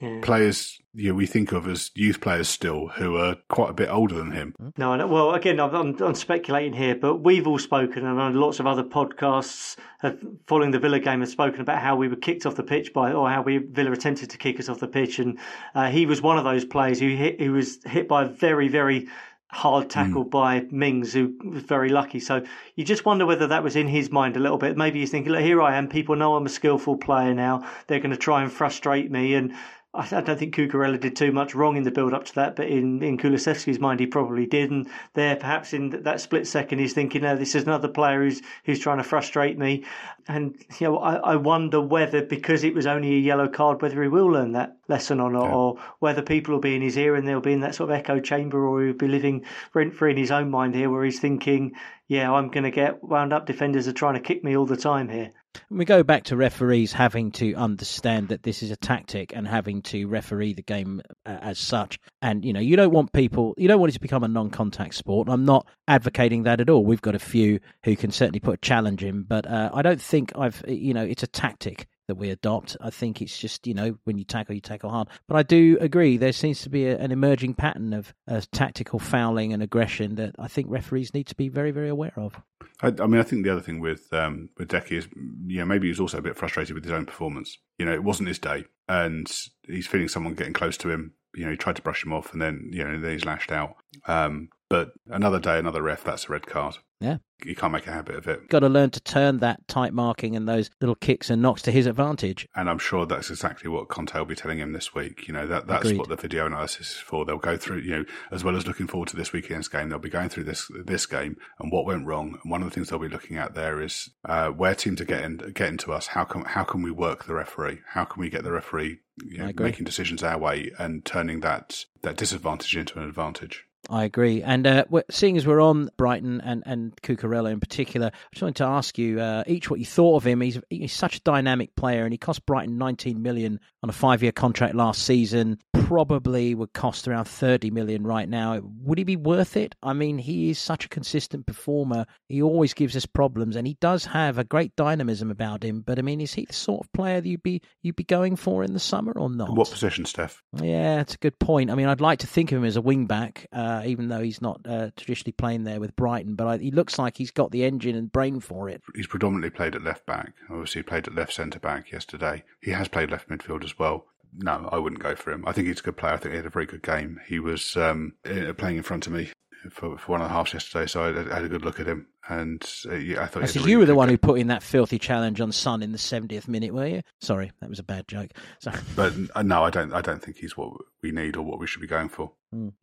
S3: Yeah. Players, you know, we think of as youth players still who are quite a bit older than him.
S2: Hmm. No, no well, again, I'm, I'm, I'm, speculating here, but we've all spoken, and lots of other podcasts have, following the Villa game have spoken about how we were kicked off the pitch by, or how we Villa attempted to kick us off the pitch, and uh, he was one of those players who hit, who was hit by a very, very hard hmm. tackle mm. by Mings, who was very lucky. So you just wonder whether that was in his mind a little bit. Maybe he's thinking, look, here I am. People know I'm a skillful player now. They're going to try and frustrate me. And I, don't think Cucurella did too much wrong in the build up to that, but in, in Kulusevski's mind, he probably did. And there, perhaps in that split second, he's thinking, "No, this is another player who's who's trying to frustrate me." And you know, I, I wonder whether because it was only a yellow card, whether he will learn that lesson or not, yeah. or whether people will be in his ear and they'll be in that sort of echo chamber, or he'll be living rent free in his own mind here, where he's thinking, "Yeah, I'm going to get wound up. Defenders are trying to kick me all the time here."
S1: We go back to referees having to understand that this is a tactic and having to referee the game uh, as such. And you know, you don't want people, you don't want it to become a non-contact sport. I'm not advocating that at all. We've got a few who can certainly put a challenge in, but uh, I don't think I've, you know, it's a tactic that we adopt. I think it's just you know when you tackle, you tackle hard. But I do agree there seems to be a, an emerging pattern of uh, tactical fouling and aggression that I think referees need to be very very aware of.
S3: I, I mean, I think the other thing with um, with Deki is, you know, maybe he's also a bit frustrated with his own performance. You know, it wasn't his day, and he's feeling someone getting close to him. You know, he tried to brush him off, and then you know, then he's lashed out. Um, but another day, another ref, that's a red card.
S1: Yeah.
S3: You can't make a habit of it.
S1: Got to learn to turn that tight marking and those little kicks and knocks to his advantage.
S3: And I'm sure that's exactly what Conte will be telling him this week. You know, that that's
S1: Agreed.
S3: what the video analysis is for. They'll go through, you know, as well as looking forward to this weekend's game, they'll be going through this this game and what went wrong. And one of the things they'll be looking at there is uh, where teams are getting getting to us. How can how can we work the referee? How can we get the referee you know, making decisions our way and turning that that disadvantage into an advantage?
S1: I agree. And uh, seeing as we're on Brighton and, and Cucurella in particular, I just wanted to ask you uh, each what you thought of him. He's, he's such a dynamic player and he cost Brighton 19 million on a five year contract last season. Probably would cost around 30 million right now. Would he be worth it? I mean, he is such a consistent performer. He always gives us problems and he does have a great dynamism about him. But I mean, is he the sort of player that you'd be, you'd be going for in the summer or not?
S3: What position, Steff?
S1: Yeah, it's a good point. I mean, I'd like to think of him as a wing back, uh, even though he's not uh, traditionally playing there with Brighton. But I, he looks like he's got the engine and brain for it.
S3: He's predominantly played at left back. Obviously, he played at left centre back yesterday. He has played left midfield as well. No, I wouldn't go for him. I think he's a good player. I think he had a very good game. He was um, eh, playing in front of me for, for one and a half yesterday, so I had, I had a good look at him. And uh, yeah, I thought. he
S1: I said
S3: really
S1: you were the one
S3: game.
S1: who put in that filthy challenge on Son in the 70th minute, were you? Sorry, that was a bad joke. So,
S3: But uh, no, I don't. I don't think he's what we need or what we should be going for.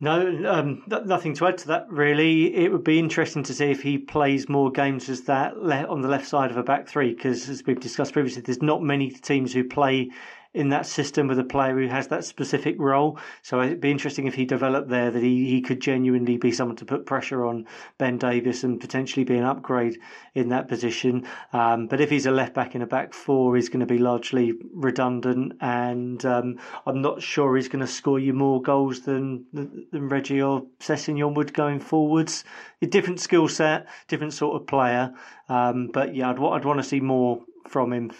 S2: No, um, th- nothing to add to that. Really, it would be interesting to see if he plays more games as that le- on the left side of a back three. Because as we've discussed previously, there's not many teams who play in that system with a player who has that specific role. So it'd be interesting if he developed there that he, he could genuinely be someone to put pressure on Ben Davies and potentially be an upgrade in that position. Um, but if he's a left back in a back four, he's going to be largely redundant, and um, I'm not sure he's going to score you more goals than than Reggie or Sessegnon would going forwards. A different skill set, different sort of player. Um, but yeah, I'd, I'd want to see more from him.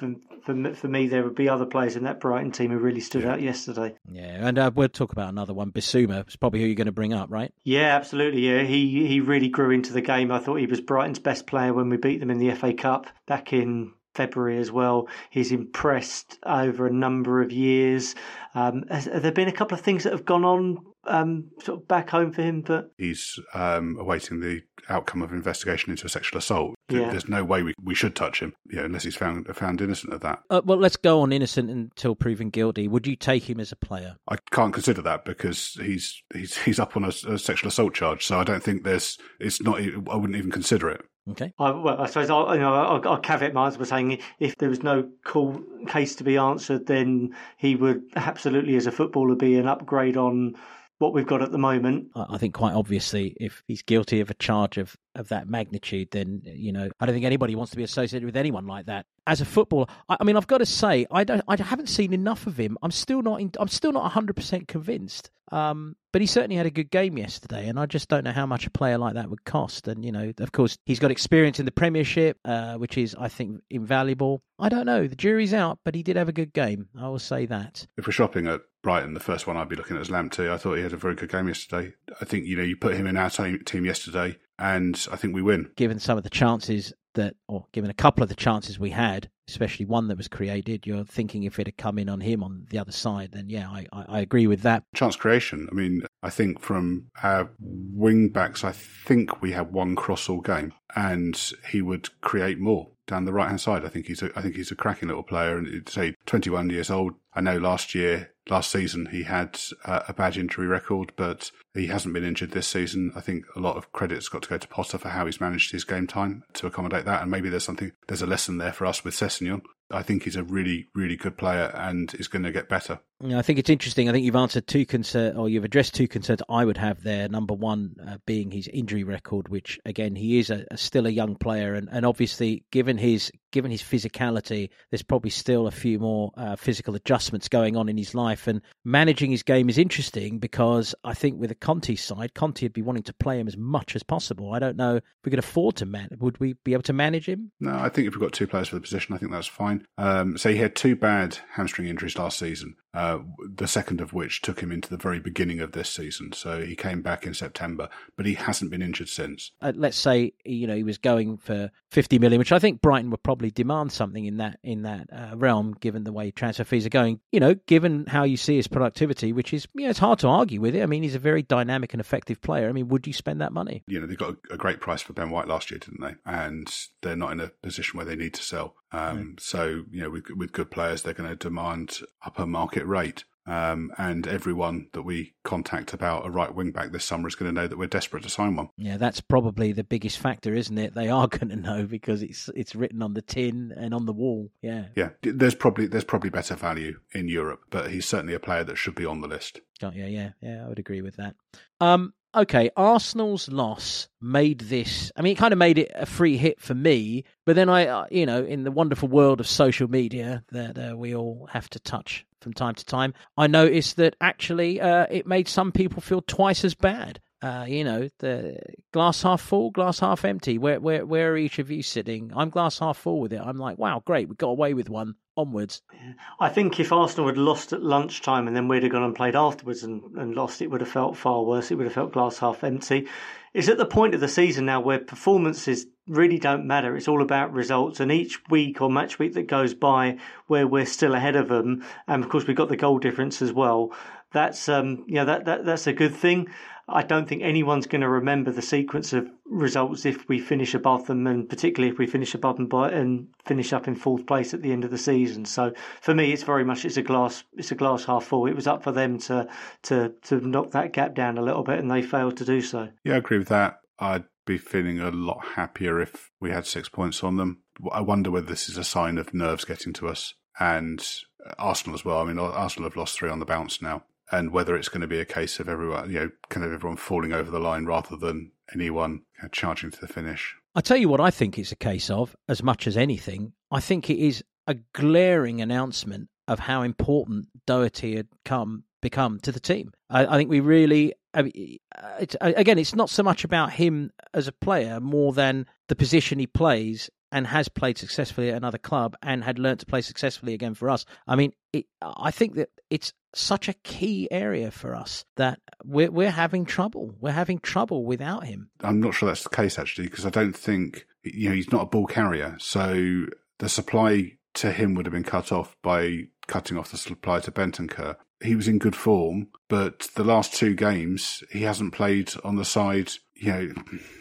S2: For, me- for me, there would be other players in that Brighton team who really stood out yesterday.
S1: yeah, and uh, we'll talk about another one. Bissouma is probably who you're going to bring up, right?
S2: Yeah, absolutely. Yeah, he he really grew into the game. I thought he was Brighton's best player when we beat them in the FA Cup back in February as well. He's impressed over a number of years. Um, has, have there been a couple of things that have gone on um, sort of back home for him? But
S3: He's um, awaiting the outcome of investigation into a sexual assault. Th-
S2: Yeah.
S3: There's no way we, we should touch him, you know, unless he's found found innocent of that.
S1: Uh, well, let's go on innocent until proven guilty. Would you take him as a player?
S3: I can't consider that because he's he's he's up on a, a sexual assault charge. So I don't think there's it's not. I wouldn't even consider it.
S1: Okay.
S2: I, well, I suppose I'll, you know, I'll, I'll caveat my answer by saying if there was no cool case to be answered, then he would absolutely, as a footballer, be an upgrade on what we've got at the moment.
S1: I I think quite obviously, if he's guilty of a charge of, of that magnitude, then you know I don't think anybody wants to be associated with anyone like that. As a footballer, I, I mean, I've got to say, I don't, I haven't seen enough of him. I'm still not, in, I'm still not 100 percent convinced. Um, but he certainly had a good game yesterday, and I just don't know how much a player like that would cost. And you know, of course, he's got experience in the Premiership, uh, which is, I think, invaluable. I don't know. The jury's out, but he did have a good game. I will say that.
S3: If we're shopping at Brighton, the first one I'd be looking at is Lamptey. I thought he had a very good game yesterday. I think you know you put him in our team, team yesterday, and I think we win.
S1: given some of the chances that, or given a couple of the chances we had, especially one that was created, you're thinking if it had come in on him on the other side, then yeah, I, I, agree with that.
S3: Chance creation. I mean, I think from our wing backs, I think we had one cross all game, and he would create more down the right hand side. I think he's a, I think he's a cracking little player, and it's say 21 years old. I know last year, last season, he had uh, a bad injury record, but he hasn't been injured this season. I think a lot of credit's got to go to Potter for how he's managed his game time to accommodate that, and maybe there's something, there's a lesson there for us with Sessegnon. I think he's a really, really good player and is going to get better.
S1: Yeah, I think it's interesting. I think you've answered two concerns, or you've addressed two concerns I would have there. Number one uh, being his injury record, which again he is a, a, still a young player, and, and obviously given his given his physicality, there's probably still a few more uh, physical adjustments going on in his life. And managing his game is interesting because I think with the Conte side, Conte would be wanting to play him as much as possible. I don't know if we could afford to man. Would we be able to manage him?
S3: No, I think if we've got two players for the position, I think that's fine. Um, so he had two bad hamstring injuries last season. Uh, the second of which took him into the very beginning of this season. So he came back in September, but he hasn't been injured since.
S1: Uh, let's say you know he was going for fifty million, which I think Brighton would probably demand something in that in that uh, realm, given the way transfer fees are going. You know, given how you see his productivity, which is you know it's hard to argue with it. I mean, he's a very dynamic and effective player. I mean, would you spend that money?
S3: You know, they got a, a great price for Ben White last year, didn't they? And they're not in a position where they need to sell. Um, So you know, with, with good players, they're going to demand upper market rate. Um, and everyone that we contact about a right wing back this summer is going to know that we're desperate to sign one.
S1: Yeah, that's probably the biggest factor, isn't it? They are going to know because it's it's written on the tin and on the wall. Yeah,
S3: Yeah, there's probably there's probably better value in Europe, but he's certainly a player that should be on the list.
S1: Got yeah, yeah, yeah. I would agree with that. Um, okay, Arsenal's loss made this. I mean, it kind of made it a free hit for me. But then I, uh, you know, in the wonderful world of social media that uh, we all have to touch from time to time, I noticed that actually uh, it made some people feel twice as bad. Uh, you know, the glass half full, glass half empty. Where, where, where are each of you sitting? I'm glass half full with it. I'm like, wow, great, we got away with one. Onwards.
S2: I think if Arsenal had lost at lunchtime and then we'd have gone and played afterwards and, and lost, it would have felt far worse. It would have felt glass half empty. It's at the point of the season now where performances really don't matter. It's all about results. And each week or match week that goes by where we're still ahead of them, and of course we've got the goal difference as well. That's um, know, that, that that's a good thing. I don't think anyone's going to remember the sequence of results if we finish above them, and particularly if we finish above them by and finish up in fourth place at the end of the season. So for me, it's very much it's a glass it's a glass half full. It was up for them to to to knock that gap down a little bit, and they failed to do so.
S3: Yeah, I agree with that. I'd be feeling a lot happier if we had six points on them. I wonder whether this is a sign of nerves getting to us and Arsenal as well. I mean, Arsenal have lost three on the bounce now and whether it's going to be a case of everyone, you know, kind of everyone falling over the line rather than anyone charging to the finish.
S1: I tell you what, I think it's a case of as much as anything. I think it is a glaring announcement of how important Doherty had come become to the team. I, I think we really, I mean, it's, again, it's not so much about him as a player more than the position he plays and has played successfully at another club and had learnt to play successfully again for us. I mean, it, I think that it's such a key area for us that we're we're having trouble. We're having trouble without him.
S3: I'm not sure that's the case actually because I don't think you know he's not a ball carrier, so the supply to him would have been cut off by cutting off the supply to Bentancur. He was in good form, but the last two games he hasn't played on the side. You know,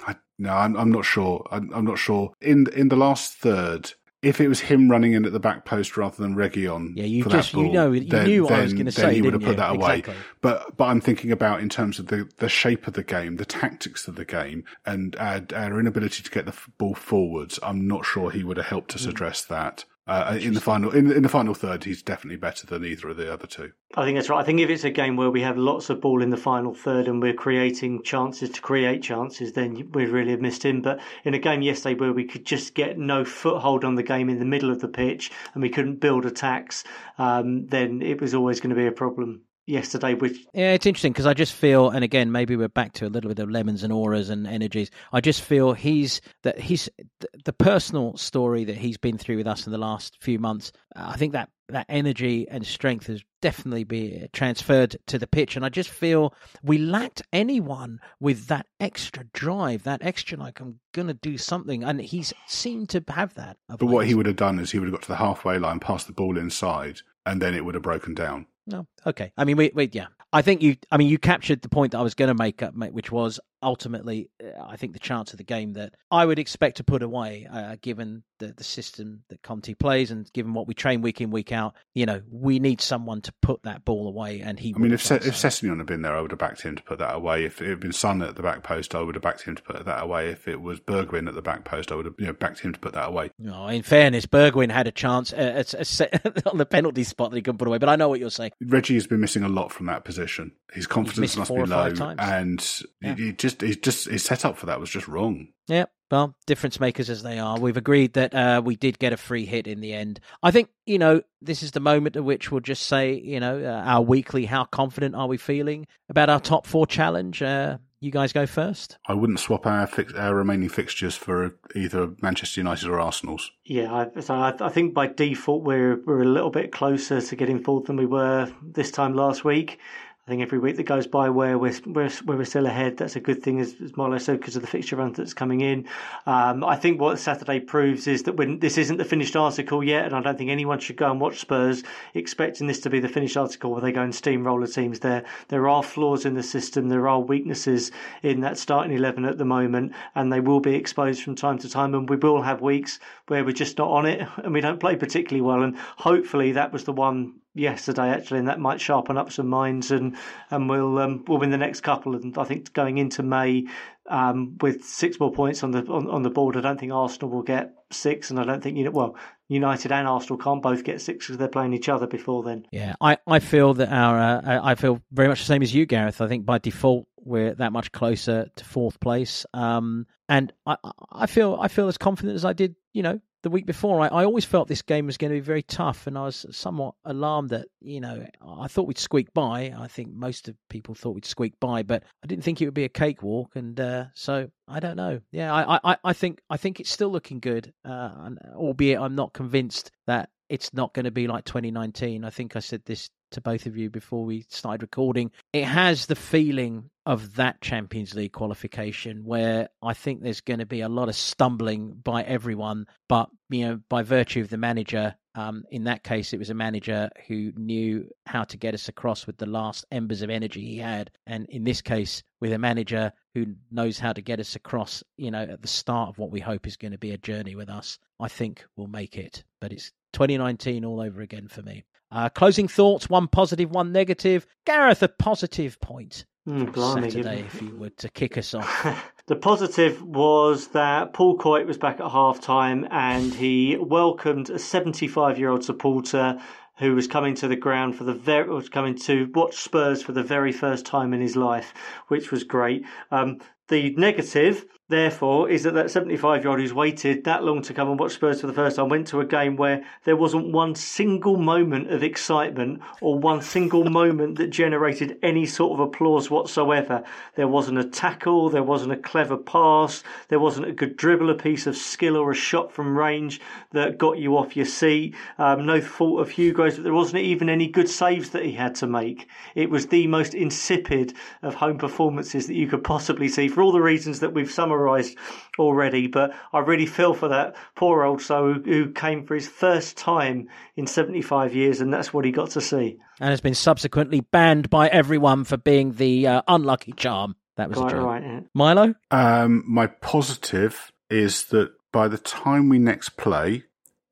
S3: I, no, I'm, I'm not sure. I'm, I'm not sure. In in the last third, if it was him running in at the back post rather than Reguilón,
S1: yeah, you just
S3: ball,
S1: you know you
S3: then,
S1: knew
S3: then,
S1: I was going to
S3: then
S1: say.
S3: he would have put
S1: you?
S3: that away.
S1: Exactly.
S3: But but I'm thinking about in terms of the the shape of the game, the tactics of the game, and our, our inability to get the ball forwards. I'm not sure he would have helped
S1: Mm.
S3: us address that. Uh, in the final, in, in the final third, he's definitely better than either of the other two.
S2: I think that's right. I think if it's a game where we have lots of ball in the final third and we're creating chances to create chances, then we really have missed him. But in a game yesterday where we could just get no foothold on the game in the middle of the pitch and we couldn't build attacks, um, then it was always going to be a problem yesterday, which
S1: Yeah, it's interesting because I just feel, and again, maybe we're back to a little bit of lemons and auras and energies. I just feel he's that he's the, the personal story that he's been through with us in the last few months. I think that that energy and strength has definitely been transferred to the pitch, and I just feel we lacked anyone with that extra drive, that extra like I'm gonna do something, and he's seemed to have that. of
S3: But what he would have done is he would have got to the halfway line, passed the ball inside, and then it would have broken down.
S1: No, okay. I mean, we, we, yeah. I think you. I mean, you captured the point that I was going to make up, which was ultimately, uh, I think the chance of the game that I would expect to put away, uh, given the the system that Conte plays and given what we train week in week out. You know, we need someone to put that ball away, and he.
S3: I mean, if Se- if
S1: so.
S3: Had been there, I would have backed him to put that away. If it had been Son at the back post, I would have backed him to put that away. If it was Bergwijn at the back post, I would have you know backed him to put that away.
S1: No, in fairness, Bergwijn had a chance uh, at, set- on the penalty spot that he couldn't put away. But I know what you're saying.
S3: Reggie has been missing a lot from that position. His confidence must be low, and
S1: Yeah.
S3: he, he just he just his setup for that was just wrong.
S1: Yeah, well, difference makers as they are. We've agreed that uh, we did get a free hit in the end. I think, you know, this is the moment at which we'll just say, you know, uh, our weekly, how confident are we feeling about our top four challenge? Uh, you guys go first.
S3: I wouldn't swap our fix, our remaining fixtures for either Manchester United or Arsenal's.
S2: Yeah, I, so I, I, think by default we're we're a little bit closer to getting fourth than we were this time last week. I think every week that goes by where we're, we're still ahead, that's a good thing, as, as or less because of the fixture run that's coming in. Um, I think what Saturday proves is that when this isn't the finished article yet, and I don't think anyone should go and watch Spurs expecting this to be the finished article where they go and steamroller teams. There, there are flaws in the system, there are weaknesses in that starting eleven at the moment, and they will be exposed from time to time. And we will have weeks where we're just not on it and we don't play particularly well. And hopefully that was the one yesterday actually, and that might sharpen up some minds, and and we'll um, we'll win the next couple. And I think going into May um, with six more points on the on, on, the board, I don't think Arsenal will get six, and I don't think you know well United and Arsenal can't both get six because they're playing each other before then.
S1: Yeah, I, I feel that our uh, I feel very much the same as you, Gareth. I think by default we're that much closer to fourth place, um, and I I feel I feel as confident as I did, you know, the week before, I, I, always felt this game was going to be very tough, and I was somewhat alarmed that you know I thought we'd squeak by. I think most of people thought we'd squeak by, but I didn't think it would be a cakewalk, and uh, so I don't know. Yeah, I, I, I think I think it's still looking good, uh, albeit I'm not convinced that it's not going to be like 2019. I think I said this to both of you before we started recording. It has the feeling of that Champions League qualification where I think there's going to be a lot of stumbling by everyone, but you know, by virtue of the manager, um, in that case, it was a manager who knew how to get us across with the last embers of energy he had, and in this case, with a manager who knows how to get us across, you know, at the start of what we hope is going to be a journey with us. I think we'll make it, but it's 2019 all over again for me. Uh, closing thoughts: one positive, one negative. Gareth, a positive point. Mm, blimey, Saturday, if you were to kick us off.
S2: the positive was that Paul Coyte was back at half time and he welcomed a 75 year old supporter who was coming to the ground for the very was coming to watch Spurs for the very first time in his life, which was great. Um, the negative therefore, is that that 75 year old who's waited that long to come and watch Spurs for the first time went to a game where there wasn't one single moment of excitement or one single moment that generated any sort of applause whatsoever. There wasn't a tackle, there wasn't a clever pass, there wasn't a good dribble, a piece of skill or a shot from range that got you off your seat. Um, no fault of Hugo's, but there wasn't even any good saves that he had to make. It was the most insipid of home performances that you could possibly see for all the reasons that we've summarised summarised already, but I really feel for that poor old soul who came for his first time in 75 years, and that's what he got to see.
S1: And has been subsequently banned by everyone for being the uh, unlucky charm. That was
S2: Quite
S1: a joke.
S2: Right, yeah.
S1: Milo?
S3: Um, my positive is that by the time we next play,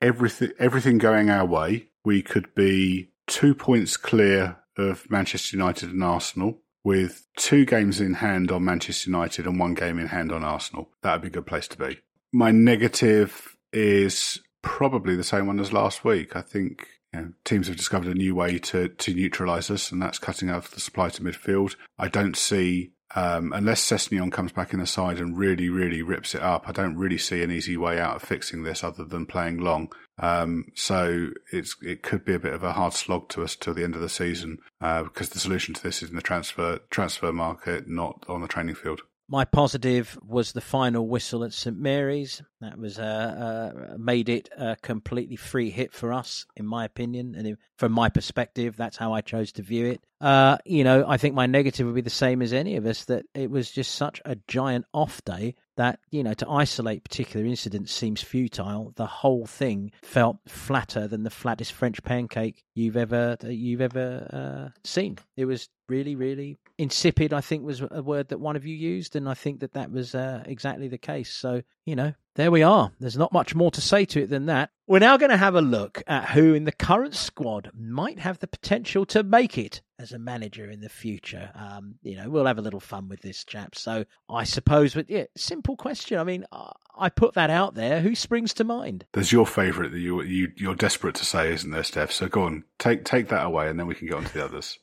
S3: everything everything going our way, we could be two points clear of Manchester United and Arsenal with two games in hand on Manchester United and one game in hand on Arsenal. That would be a good place to be. My negative is probably the same one as last week. I think you know, teams have discovered a new way to, to neutralise us, and that's cutting out the supply to midfield. I don't see um, unless Sessegnon comes back in the side and really, really rips it up, I don't really see an easy way out of fixing this other than playing long. Um, so it's it could be a bit of a hard slog to us till the end of the season uh, because the solution to this is in the transfer transfer market, not on the training field.
S1: My positive was the final whistle at St Mary's. That was uh, uh, made it a completely free hit for us, in my opinion, and from my perspective, that's how I chose to view it. Uh, you know, I think my negative would be the same as any of us that it was just such a giant off day that you know to isolate particular incidents seems futile. The whole thing felt flatter than the flattest French pancake you've ever you've ever uh, seen. It was really, really insipid. I think was a word that one of you used, and I think that that was uh, exactly the case. So you know, there we are. There's not much more to say to it than that. We're now going to have a look at who in the current squad might have the potential to make it as a manager in the future. Um, you know, we'll have a little fun with this, chap. So I suppose, but yeah, simple question. I mean, I put that out there. Who springs to mind?
S3: There's your favourite that you, you you're desperate to say, isn't there, Steff? So go on, take take that away, and then we can get on to the others.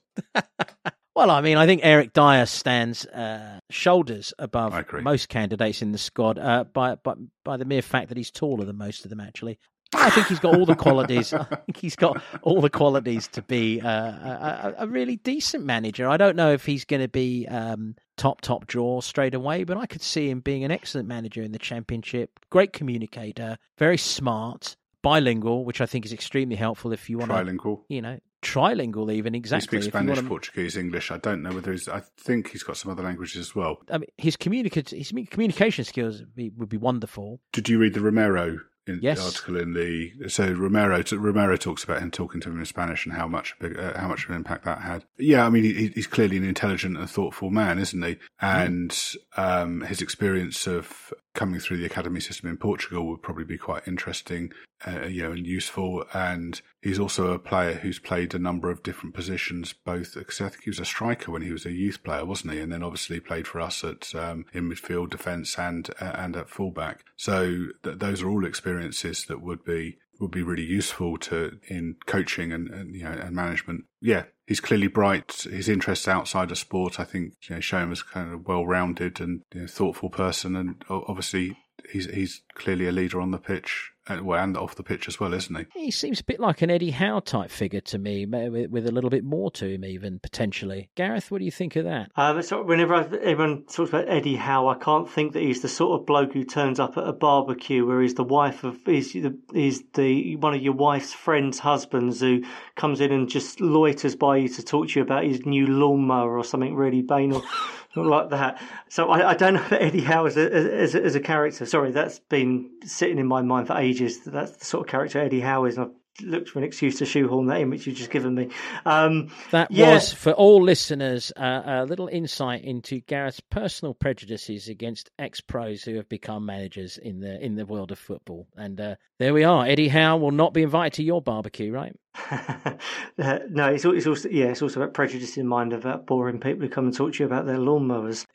S1: Well, I mean, I think Eric Dier stands uh, shoulders above most candidates in the squad uh, by, by by the mere fact that he's taller than most of them. Actually, I think he's got all the qualities. I think he's got all the qualities to be uh, a, a, really decent manager. I don't know if he's going to be um, top top draw straight away, but I could see him being an excellent manager in the championship. Great communicator, very smart, bilingual, which I think is extremely helpful if you want
S3: Trilingual.
S1: to, you know, trilingual even exactly.
S3: He speaks Spanish, to... Portuguese, English. I don't know whether he's. I think he's got some other languages as well.
S1: I mean, his communicate his communication skills would be, would be wonderful.
S3: Did you read the Romero in
S1: yes.
S3: the article in the so Romero Romero talks about him talking to him in Spanish and how much uh, how much of an impact that had. Yeah, I mean he, he's clearly an intelligent and thoughtful man, isn't he? And mm. um, his experience of coming through the academy system in Portugal would probably be quite interesting, uh, you know, and useful. And he's also a player who's played a number of different positions, both because I think he was a striker when he was a youth player, wasn't he? And then obviously played for us at um, in midfield, defence, and uh, and at fullback. So th- those are all experiences that would be would be really useful to in coaching and, and you know and management. Yeah, he's clearly bright. His interests outside of sport, I think, you know, show him as kind of well-rounded and you know, thoughtful person. And obviously, he's he's clearly a leader on the pitch uh, and off the pitch as well, isn't he?
S1: He seems a bit like an Eddie Howe type figure to me, with, with a little bit more to him, even potentially. Gareth, what do you think of that?
S2: Um, so whenever I've, everyone talks about Eddie Howe, I can't think that he's the sort of bloke who turns up at a barbecue where he's the wife of he's the, he's the one of your wife's friends' husbands who comes in and just loiters by you to talk to you about his new lawnmower or something really banal. like that. So I, I, don't know Eddie Howe as a, as, as a character. Sorry, that's been sitting in my mind for ages. That's the sort of character Eddie Howe is. And I've looked for an excuse to shoehorn that in, which you've just given me. Um,
S1: that yeah. was, for all listeners, uh, a little insight into Gareth's personal prejudices against ex-pros who have become managers in the in the world of football. And uh, there we are. Eddie Howe will not be invited to your barbecue, right?
S2: uh, no, it's, it's, also yeah, it's also about prejudice in mind about boring people who come and talk to you about their lawnmowers.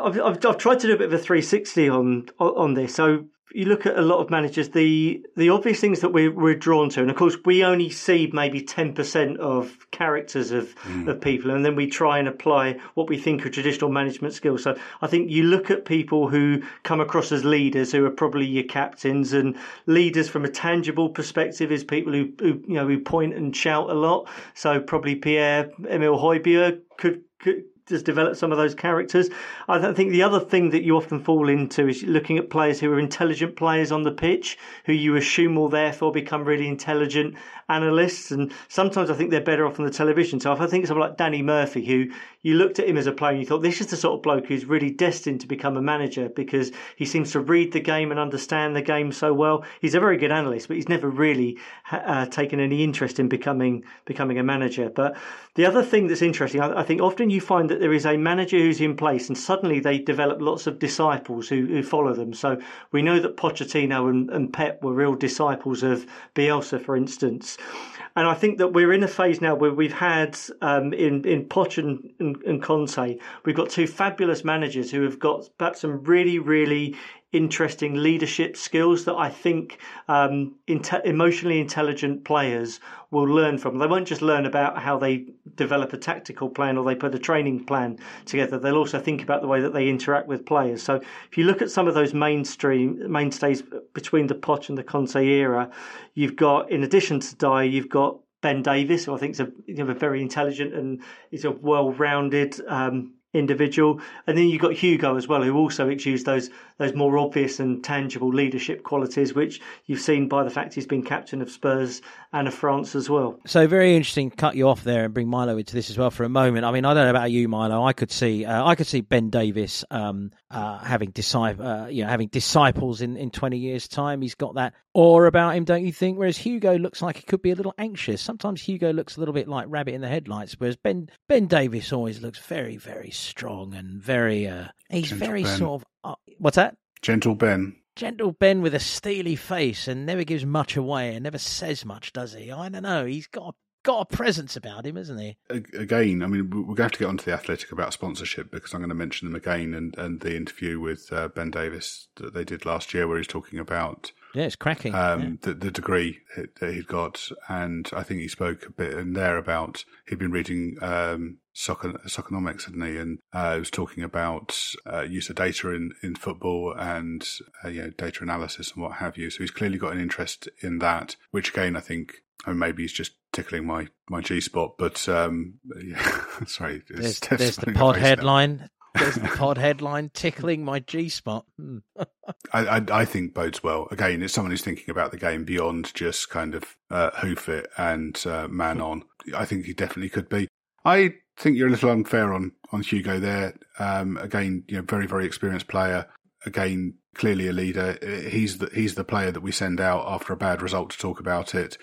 S2: I've, I've, I've tried to do a bit of a 360 on on this. So you look at a lot of managers, the the obvious things that we're, we're drawn to, and of course we only see maybe ten percent of characters of mm. of people, and then we try and apply what we think are traditional management skills. So I think you look at people who come across as leaders, who are probably your captains, and leaders from a tangible perspective is people who, who you know who point and shout a lot. So probably Pierre Emile Højbjerg could, could just develop some of those characters. I think the other thing that you often fall into is looking at players who are intelligent players on the pitch, who you assume will therefore become really intelligent analysts. And sometimes I think they're better off on the television. So if I think someone like Danny Murphy, who you looked at him as a player and you thought, this is the sort of bloke who's really destined to become a manager because he seems to read the game and understand the game so well. He's a very good analyst, but he's never really uh, taken any interest in becoming becoming a manager. But the other thing that's interesting, I, I think often you find that there is a manager who's in place and suddenly they develop lots of disciples who, who follow them. So we know that Pochettino and, and Pep were real disciples of Bielsa, for instance. And I think that we're in a phase now where we've had um, in in Poch and, and, and Conte, we've got two fabulous managers who have got perhaps some really really interesting leadership skills that I think um, inte- emotionally intelligent players will learn from. They won't just learn about how they develop a tactical plan or they put a training plan together. They'll also think about the way that they interact with players. So if you look at some of those mainstream mainstays between the Poch and the Conte era, you've got in addition to Dier, you've got Ben Davies, who I think is a, you know, a very intelligent and is a well-rounded um, individual. And then you've got Hugo as well, who also exudes those those more obvious and tangible leadership qualities, which you've seen by the fact he's been captain of Spurs and of France as well.
S1: So very interesting. Cut you off there and bring Milo into this as well for a moment. I mean, I don't know about you, Milo. I could see uh, I could see Ben Davies um, uh, having disciples, uh, you know, having disciples in in twenty years' time. He's got that awe about him, don't you think? Whereas Hugo looks like he could be a little anxious. Sometimes Hugo looks a little bit like rabbit in the headlights, whereas Ben Ben Davies always looks very very strong and very. Uh, he's Gentle very ben. sort of. Uh, what's that?
S3: Gentle Ben.
S1: Gentle Ben with a steely face and never gives much away and never says much, does he? I don't know. He's got got a presence about him, isn't he?
S3: Again, I mean, we're going to have to get onto the Athletic about sponsorship because I'm going to mention them again and, and the interview with uh, Ben Davies that they did last year where he's talking about
S1: yeah, it's cracking.
S3: Um,
S1: yeah.
S3: the, the degree that he'd got, and I think he spoke a bit in there about he'd been reading um, soccer, Soccernomics, hadn't he? And uh, he was talking about uh, use of data in, in football and uh, you know data analysis and what have you. So he's clearly got an interest in that, which again I think I mean, maybe he's just tickling my, my G spot, but um, yeah, sorry.
S1: There's, there's the pod headline. There's the pod headline tickling my G spot. Hmm.
S3: I, I, I think bodes well. Again, it's someone who's thinking about the game beyond just kind of uh, hoof it and uh, man on. I think he definitely could be. I think you're a little unfair on on Hugo there. Um, again, you know, very very experienced player. Again, clearly a leader. He's the he's the player that we send out after a bad result to talk about it.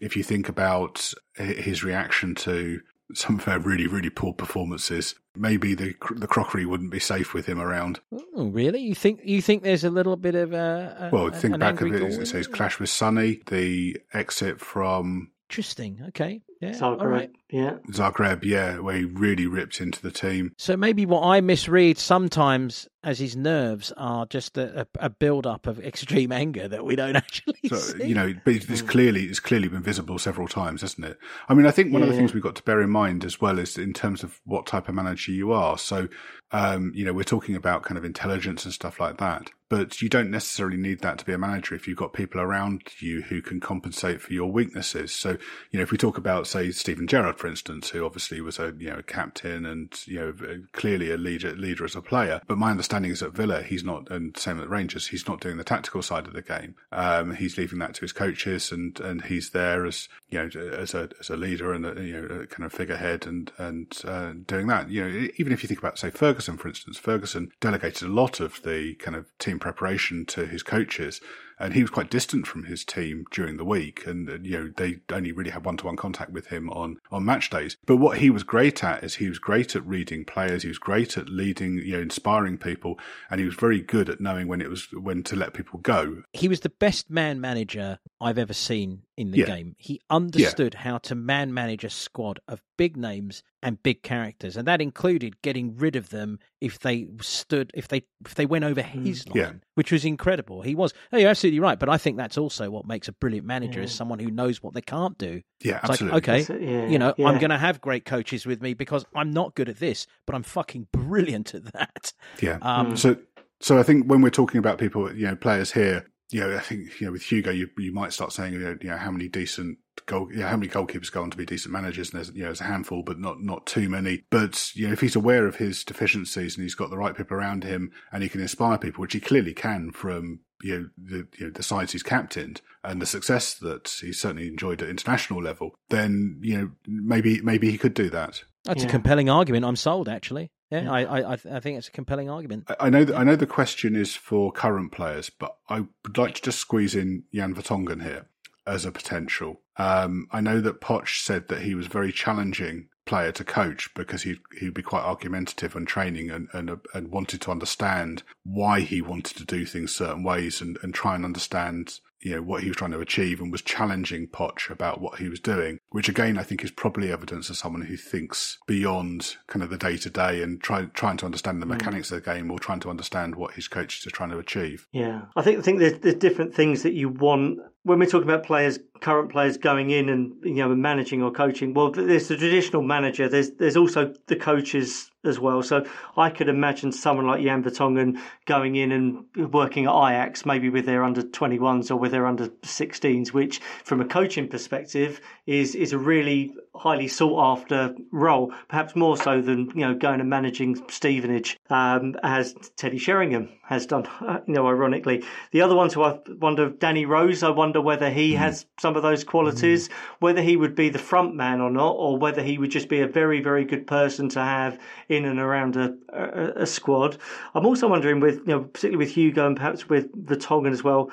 S3: If you think about his reaction to some of our really, really poor performances. Maybe the the crockery wouldn't be safe with him around.
S1: Oh, really? You think you think there's a little bit of a,
S3: a well? Think back
S1: of
S3: it. It says clash with Sonny, the exit from.
S1: Interesting. Okay. Yeah.
S2: Zagreb. All right. Yeah.
S3: Zagreb. Yeah, where he really ripped into the team.
S1: So maybe what I misread sometimes as his nerves are just a, a build up of extreme anger that we don't actually so, see.
S3: You know, but it's clearly it's clearly been visible several times, hasn't it? I mean, I think one yeah. of the things we've got to bear in mind as well is in terms of what type of manager you are. So, um, you know, we're talking about kind of intelligence and stuff like that, but you don't necessarily need that to be a manager if you've got people around you who can compensate for your weaknesses. So, you know, if we talk about say Steven Gerrard, for instance, who obviously was a you know a captain and you know clearly a leader leader as a player, but my understanding is at Villa he's not, and same at Rangers, he's not doing the tactical side of the game. Um, he's leaving that to his coaches, and and he's there as you know as a as a leader and a, you know a kind of figurehead and and uh, doing that. You know, even if you think about say Ferguson, for instance, Ferguson delegated a lot of the kind of team preparation to his coaches and he was quite distant from his team during the week, and uh, you know they only really had one to one contact with him on on match days. But what he was great at is he was great at reading players, he was great at leading, you know, inspiring people, and he was very good at knowing when it was when to let people go.
S1: He was the best man manager I've ever seen in the yeah. game. He understood yeah. how to man manage a squad of big names and big characters, and that included getting rid of them if they stood if they if they went over mm. his line, yeah. which was incredible. He was. Oh, you're absolutely right, but I think that's also what makes a brilliant manager is someone who knows what they can't do.
S3: Yeah, it's absolutely.
S1: Like, okay, you know, I'm going to have great coaches with me because I'm not good at this, but I'm fucking brilliant at that.
S3: Yeah. Um, mm. So so I think when we're talking about people, you know, players here, you know, I think you know with Hugo, you you might start saying, you know, you know how many decent goal, you know, how many goalkeepers go on to be decent managers, and there's you know there's a handful, but not not too many. But you know, if he's aware of his deficiencies and he's got the right people around him, and he can inspire people, which he clearly can from you know the you know the sides he's captained and the success that he's certainly enjoyed at international level, then you know maybe maybe he could do that.
S1: That's yeah. a compelling argument. I'm sold, actually. Yeah, I, I, I think it's a compelling argument.
S3: I, know, that, I know the question is for current players, but I would like to just squeeze in Jan Vertonghen here as a potential. Um, I know that Poch said that he was very challenging player to coach because he he'd be quite argumentative and training and, and and wanted to understand why he wanted to do things certain ways and, and try and understand you know, what he was trying to achieve and was challenging Poch about what he was doing, which again, I think is probably evidence of someone who thinks beyond kind of the day to day and try, trying to understand the hmm. mechanics mm. of the game or trying to understand what his coaches are trying to achieve.
S2: Yeah. I think, I think there's, there's different things that you want when we're talking about players, current players going in and, you know, managing or coaching. Well, there's the traditional manager. There's, there's also the coaches as well. So I could imagine someone like Jan Vertonghen going in and working at Ajax, maybe with their under 21s or with their under 16s, which from a coaching perspective is, is a really highly sought after role, perhaps more so than, you know, going and managing Stevenage, um, as Teddy Sheringham has done, you know, ironically. The other ones who I wonder, Danny Rose, I wonder whether he mm. has some of those qualities, mm. whether he would be the front man or not, or whether he would just be a very, very good person to have in and around a, a, a squad. I'm also wondering with, you know, particularly with Hugo and perhaps with Vertonghen as well,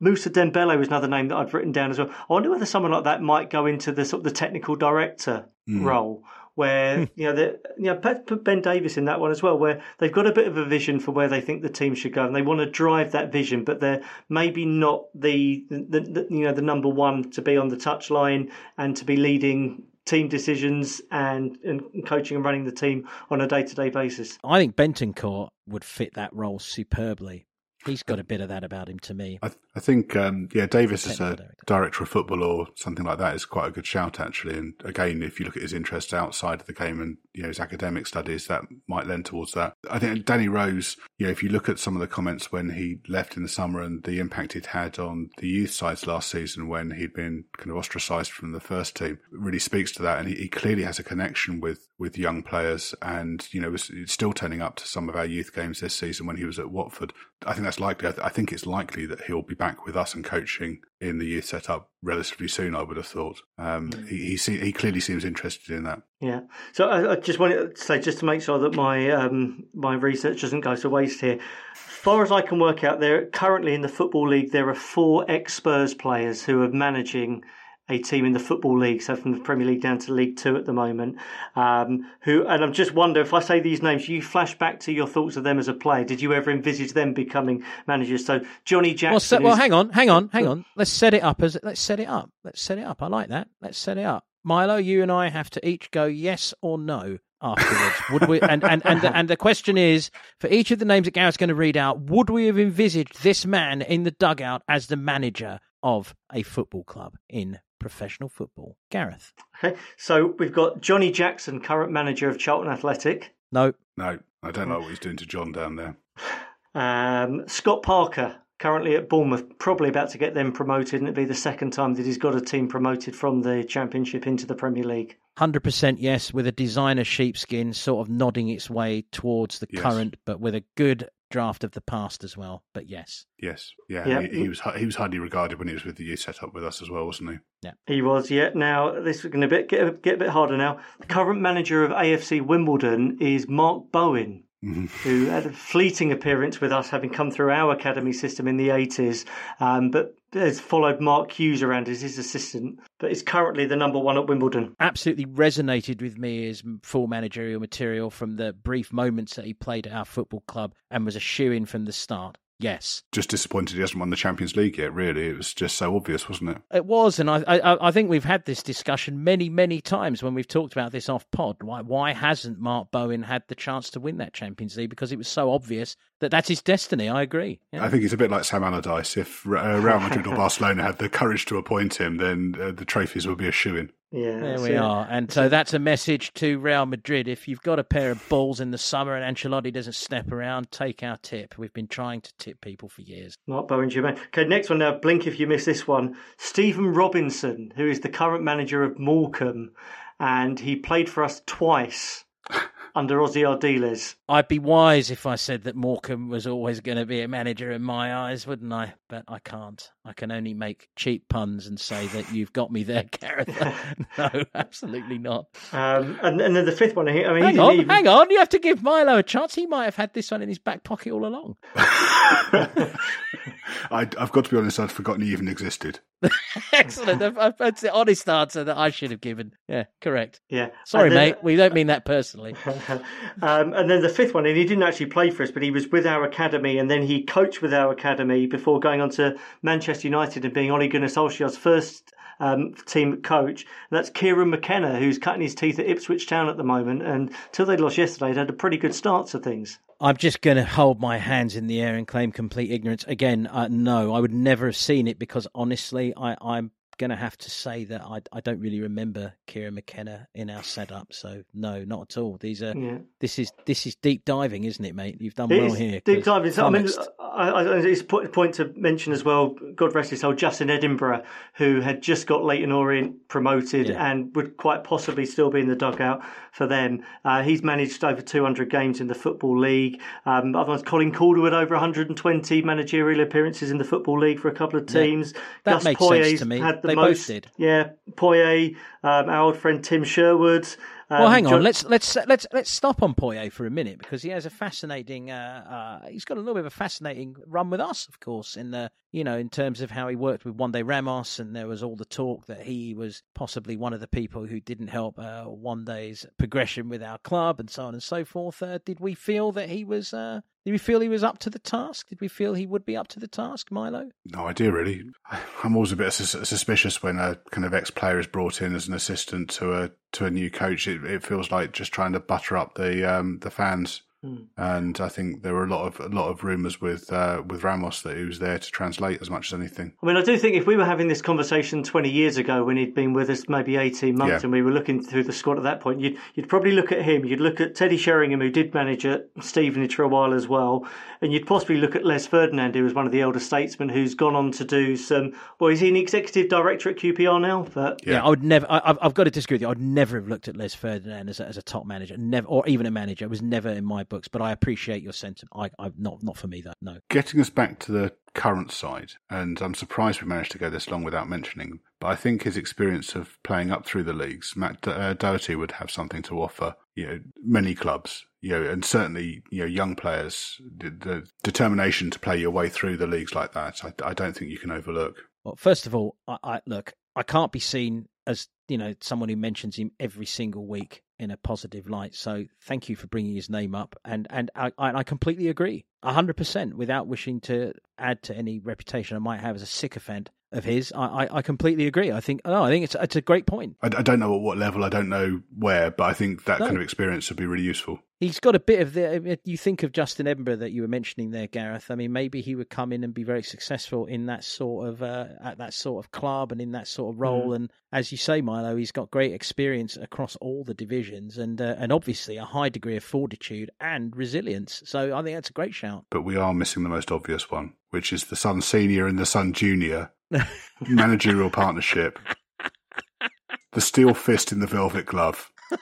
S2: Moussa Dembele was another name that I've written down as well. I wonder whether someone like that might go into the sort of the technical director mm. role where hmm. you know the, you know put Ben Davies in that one as well, where they've got a bit of a vision for where they think the team should go, and they want to drive that vision, but they're maybe not the, the, the you know the number one to be on the touchline and to be leading team decisions and, and coaching and running the team on a day to day basis.
S1: I think Bentancur would fit that role superbly. He's got a bit of that about him to me.
S3: I, th- I think, um, yeah, Davies as a
S1: director.
S3: of football or something like that is quite a good shout, actually. And again, if you look at his interests outside of the game and you know his academic studies, that might lend towards that. I think Danny Rose, you know, if you look at some of the comments when he left in the summer and the impact he'd had on the youth sides last season when he'd been kind of ostracised from the first team, really speaks to that. And he, he clearly has a connection with with young players, and you know, was still turning up to some of our youth games this season when he was at Watford. I think that's likely. I, th- I think it's likely that he'll be back with us and coaching in the youth setup relatively soon. I would have thought. Um, he he, se- he clearly seems interested in that.
S2: Yeah. So I, I just wanted to say, just to make sure that my um, my research doesn't go to waste here. As far as I can work out, there currently in the football league there are four ex Spurs players who are managing a team in the football league, so from the Premier League down to League Two at the moment. Um, who and I'm just wonder if I say these names, you flash back to your thoughts of them as a player. Did you ever envisage them becoming managers? So Johnny Jackson.
S1: Well, se- well,
S2: is-
S1: hang on, hang on, hang on. Let's set it up as let's set it up. Let's set it up. I like that. Let's set it up. Milo, you and I have to each go yes or no afterwards. would we? And and and the, and the question is for each of the names that Gareth's going to read out, would we have envisaged this man in the dugout as the manager of a football club in professional football? Gareth,
S2: Okay, so we've got Johnny Jackson, current manager of Charlton Athletic.
S1: no.
S3: No, I don't know what he's doing to John down there.
S2: Um, Scott Parker, currently at Bournemouth, probably about to get them promoted, and it'd be the second time that he's got a team promoted from the Championship into the Premier League.
S1: Hundred percent yes, with a designer sheepskin sort of nodding its way towards the
S3: Yes.
S1: current, but with a good draft of the past as well. But yes,
S3: Yes, yeah,
S2: Yeah.
S3: He, he was he was highly regarded when he was with the youth setup with us as well, wasn't he?
S2: Yeah, he was, yeah. Now this is going to bit, get, a- get a bit harder now. The current manager of AFC Wimbledon is Mark Bowen,
S3: Mhm.
S2: who had a fleeting appearance with us, having come through our academy system in the 80s, um, but has followed Mark Hughes around as his assistant, but is currently the number one at Wimbledon.
S1: absolutely resonated with me as full managerial material from the brief moments that he played at our football club and was a shoe in from the start. Yes,
S3: Just disappointed he hasn't won the Champions League yet. Really, it was just so obvious, wasn't it?
S1: it was, and I, I, I think we've had this discussion many, many times when we've talked about this off pod. Why, why hasn't Mark Bowen had the chance to win that Champions League? Because it was so obvious that that's his destiny. I agree. Yeah.
S3: I think he's a bit like Sam Allardyce. If uh, Real Madrid or Barcelona had the courage to appoint him, then uh, the trophies would be a shoe in.
S2: Yeah,
S1: There we
S2: it.
S1: are. And so that's a message to Real Madrid. If you've got a pair of balls in the summer and Ancelotti doesn't step around, take our tip. We've been trying to tip people for years.
S2: Mark Bowen, Jermaine. Okay, next one now. Blink if you miss this one. Stephen Robinson, who is the current manager of Morecambe, and he played for us twice under Ossie Ardiles.
S1: I'd be wise if I said that Morecambe was always going to be a manager in my eyes, wouldn't I? But I can't. I can only make cheap puns and say that you've got me there, Gareth. no, absolutely not.
S2: Um, and, and then the fifth one, I mean,
S1: Hang on,
S2: even.
S1: hang on. You have to give Milo a chance. He might have had this one in his back pocket all along.
S3: I, I've got to be honest, I'd forgotten he even existed.
S1: Excellent. That's the honest answer that I should have given. Yeah, correct.
S2: Yeah.
S1: Sorry,
S2: then-
S1: mate. We don't mean that personally.
S2: um, and then the fifth one, and he didn't actually play for us, but he was with our academy, and then he coached with our academy before going on to Manchester United and being Ole Gunnar Solskjaer's first um, team coach. And that's Kieran McKenna, who's cutting his teeth at Ipswich Town at the moment. And till they lost yesterday, they had a pretty good start to things.
S1: I'm just going to hold my hands in the air and claim complete ignorance. Again, uh, no, I would never have seen it because honestly, I, I'm going to have to say that I, I don't really remember Kieran McKenna in our setup. So no, not at all. These are
S2: Yeah.
S1: this is this is deep diving, isn't it, mate? You've done
S2: It
S1: well here.
S2: Deep diving. So, I mean. I, I, it's a point to mention as well. God rest his soul, Justin Edinburgh, who had just got Leyton Orient promoted
S1: Yeah.
S2: and would quite possibly still be in the dugout for them. Uh, he's managed over 200 games in the football league. Um, otherwise, Colin Calderwood over 120 managerial appearances in the football league for a couple of
S1: Yeah.
S2: teams.
S1: That
S2: Gus
S1: makes sense to me.
S2: Had the
S1: They both did.
S2: Yeah, Poyet, um, our old friend Tim Sherwood. Um,
S1: Well, hang on.
S2: John-
S1: Let's let's let's let's stop on Poyet for a minute because he has a fascinating. Uh, uh, he's got a little bit of a fascinating run with us, of course, in the you know in terms of how he worked with Juande Ramos, and there was all the talk that he was possibly one of the people who didn't help uh, Juande's progression with our club, and so on and so forth. Uh, did we feel that he was? Uh, did we feel he was up to the task? Did we feel he would be up to the task, Milo?
S3: No idea, really. I'm always a bit sus- suspicious when a kind of ex-player is brought in as an assistant to a to a new coach. It, it feels like just trying to butter up the um, the fans Mm. And I think there were a lot of a lot of rumours with uh, with Ramos that he was there to translate as much as anything.
S2: I mean, I do think if we were having this conversation 20 years ago when he'd been with us maybe 18 months yeah. and we were looking through the squad at that point, you'd, you'd probably look at him, you'd look at Teddy Sheringham, who did manage at Stevenage for a while as well, and you'd possibly look at Les Ferdinand, who was one of the elder statesmen who's gone on to do some. Well, is he an executive director at QPR now? But
S1: yeah, yeah I would never. I, have got to disagree with you. I'd never have looked at Les Ferdinand as a, as a top manager, never, or even a manager. It was never in my books, but I appreciate appreciate your sentiment. I, I not not for me though. No.
S3: Getting us back to the current side, and I'm surprised we managed to go this long without mentioning. But I think his experience of playing up through the leagues, Matt uh, Doherty would have something to offer. You know, many clubs, you know, and certainly you know young players, the, the determination to play your way through the leagues like that. I, I don't think you can overlook.
S1: Well, first of all, I, I look. I can't be seen as you know someone who mentions him every single week in a positive light. So thank you for bringing his name up, and and I, I completely agree, hundred percent. Without wishing to add to any reputation I might have as a sycophant of his, I, I, I completely agree. I think oh, I think it's it's a great point.
S3: I, I, don't know at what level, I don't know where, but I think that no. kind of experience would be really useful
S1: he's got a bit of the. You think of Justin Edinburgh that you were mentioning there, Gareth. I mean, maybe he would come in and be very successful in that sort of uh, at that sort of club and in that sort of role. Mm. And as you say, Milo, he's got great experience across all the divisions and uh, and obviously a high degree of fortitude and resilience. So I think that's a great shout.
S3: But we are missing the most obvious one, which is the Son Senior and the Son Junior managerial partnership. The steel fist in the velvet glove.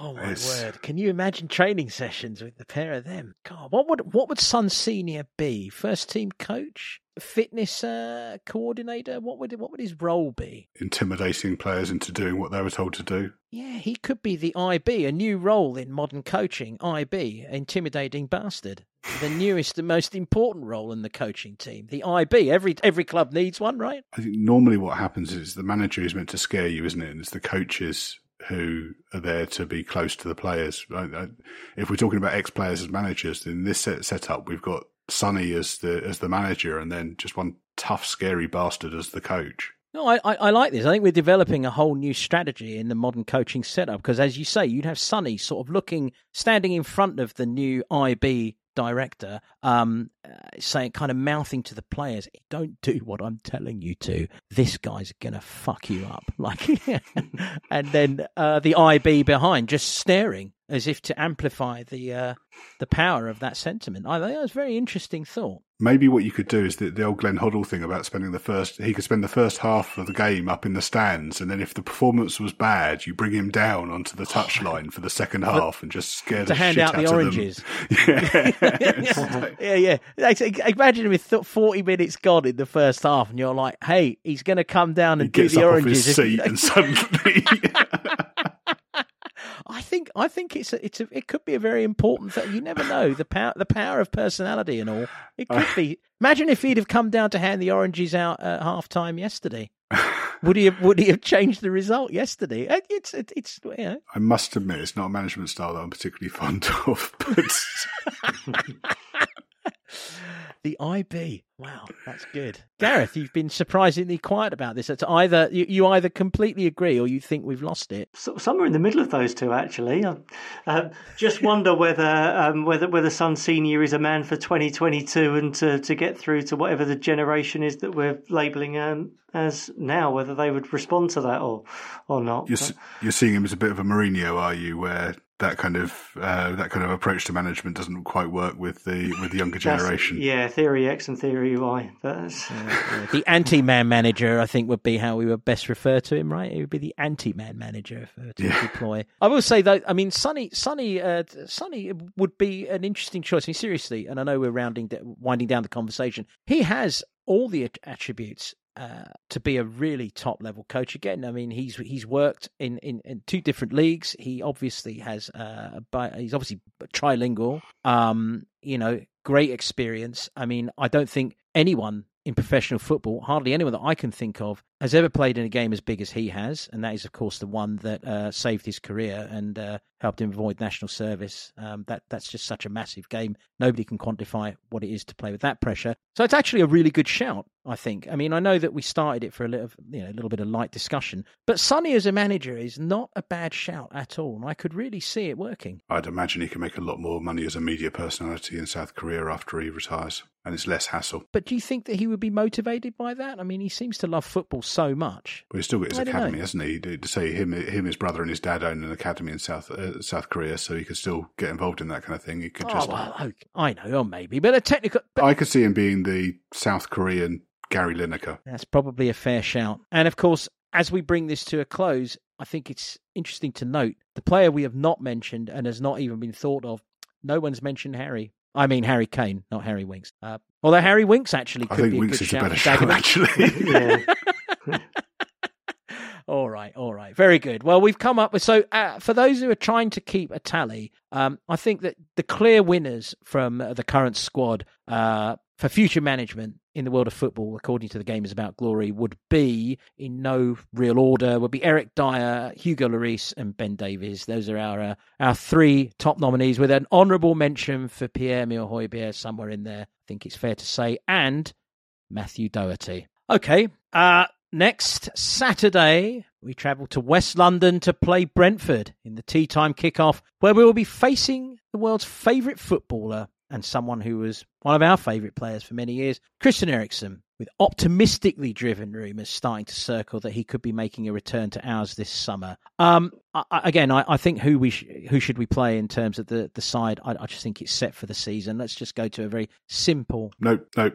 S1: Oh my it's... word! Can you imagine training sessions with the pair of them? God, what would what would Son Senior be? First team coach, fitness uh, coordinator. What would what would his role be?
S3: Intimidating players into doing what they were told to do.
S1: Yeah, he could be the IB, a new role in modern coaching. IB, intimidating bastard. The newest and most important role in the coaching team, the IB. Every every club needs one, right?
S3: I think normally what happens is the manager is meant to scare you, isn't it? And it's the coaches who are there to be close to the players. If we're talking about ex players as managers, in this set, setup, we've got Sonny as the as the manager, and then just one tough, scary bastard as the coach.
S1: No, I, I, I, like this. I think we're developing a whole new strategy in the modern coaching setup because, as you say, you'd have Sonny sort of looking, standing in front of the new IB director um, uh, saying, kind of mouthing to the players, "Don't do what I'm telling you to. This guy's gonna fuck you up." Like, and then uh, the IB behind just staring as if to amplify the uh, the power of that sentiment. I think that's a very interesting thought.
S3: Maybe what you could do is the, the old Glenn Hoddle thing about spending the first. He could spend the first half of the game up in the stands, and then if the performance was bad, you bring him down onto the touchline for the second half and just scare
S1: to
S3: the
S1: hand
S3: out
S1: the oranges. Yeah, yeah, yeah. Imagine with forty minutes gone in the first half, and you're like, "Hey, he's going to come down and
S3: he
S1: do the oranges."
S3: Off his seat and suddenly.
S1: I think I think it's a, it's a, it could be a very important thing. You never know the power the power of personality and all. It could be. Imagine if he'd have come down to hand the oranges out at half time yesterday. would he have would he have changed the result yesterday? Uh, it's it's, it's you know.
S3: I must admit, it's not a management style that I'm particularly fond of. But
S1: the IB. Wow, that's good. Gareth, you've been surprisingly quiet about this. It's either you, you either completely agree or you think we've lost it.
S2: So, somewhere in the middle of those two, actually. I uh, just wonder whether um, whether whether Son Senior is a man for 2022 and to, to get through to whatever the generation is that we're labelling um, as now, whether they would respond to that or or not.
S3: You're, you're seeing him as a bit of a Mourinho, are you? Where that kind of uh, that kind of approach to management doesn't quite work with the with the younger generation.
S2: yeah, theory X and theory Y. That's yeah,
S1: yeah. the anti-man manager. I think would be how we would best refer to him. Right, it would be the anti-man manager for, to yeah. deploy. I will say though, I mean, Sonny, Sonny, uh, Sonny would be an interesting choice. I mean, seriously, and I know we're rounding, winding down the conversation. He has all the attributes uh, to be a really top level coach again. I mean, he's he's worked in, in, in two different leagues. He obviously has uh, he's obviously trilingual. Um, you know, great experience. I mean, I don't think anyone in professional football, hardly anyone that I can think of, has ever played in a game as big as he has, and that is, of course, the one that uh, saved his career and uh, helped him avoid national service. Um, that that's just such a massive game. Nobody can quantify what it is to play with that pressure. So it's actually a really good shout. I think. I mean, I know that we started it for a little, you know, a little bit of light discussion, but Sonny as a manager is not a bad shout at all, and I could really see it working.
S3: I'd imagine he can make a lot more money as a media personality in South Korea after he retires, and it's less hassle.
S1: But do you think that he would be motivated by that? I mean, he seems to love football so much.
S3: But he's still got his academy, hasn't he? To say him, him, his brother, and his dad own an academy in South uh, South Korea, so he could still get involved in that kind of thing. He could
S1: oh,
S3: just.
S1: Well, okay. I know, or maybe, but a technical. But...
S3: I could see him being the South Korean Gary Lineker.
S1: That's probably a fair shout. And of course, as we bring this to a close, I think it's interesting to note the player we have not mentioned and has not even been thought of. No one's mentioned Harry. I mean Harry Kane, not Harry Winks. Uh, although Harry Winks actually could
S3: I think
S1: be a
S3: Winks
S1: good
S3: is
S1: shout.
S3: a better shout, actually.
S2: Yeah.
S1: All right, all right, very good. Well, we've come up with so uh, for those who are trying to keep a tally, um, I think that the clear winners from uh, the current squad uh, for future management in the world of football, according to the Game is About Glory, would be in no real order. Would be Eric Dier, Hugo Lloris, and Ben Davies. Those are our uh, our three top nominees, with an honourable mention for Pierre Emile somewhere in there. I think it's fair to say, and Matthew Doherty. Okay, uh, next Saturday we travel to West London to play Brentford in the tea time kickoff, where we will be facing the world's favourite footballer and someone who was one of our favourite players for many years, Christian Eriksen, with optimistically driven rumours starting to circle that he could be making a return to ours this summer. Um, I, again, I, I, think who we sh- who should we play in terms of the the side? I, I, just think it's set for the season. Let's just go to a very simple.
S3: No, no.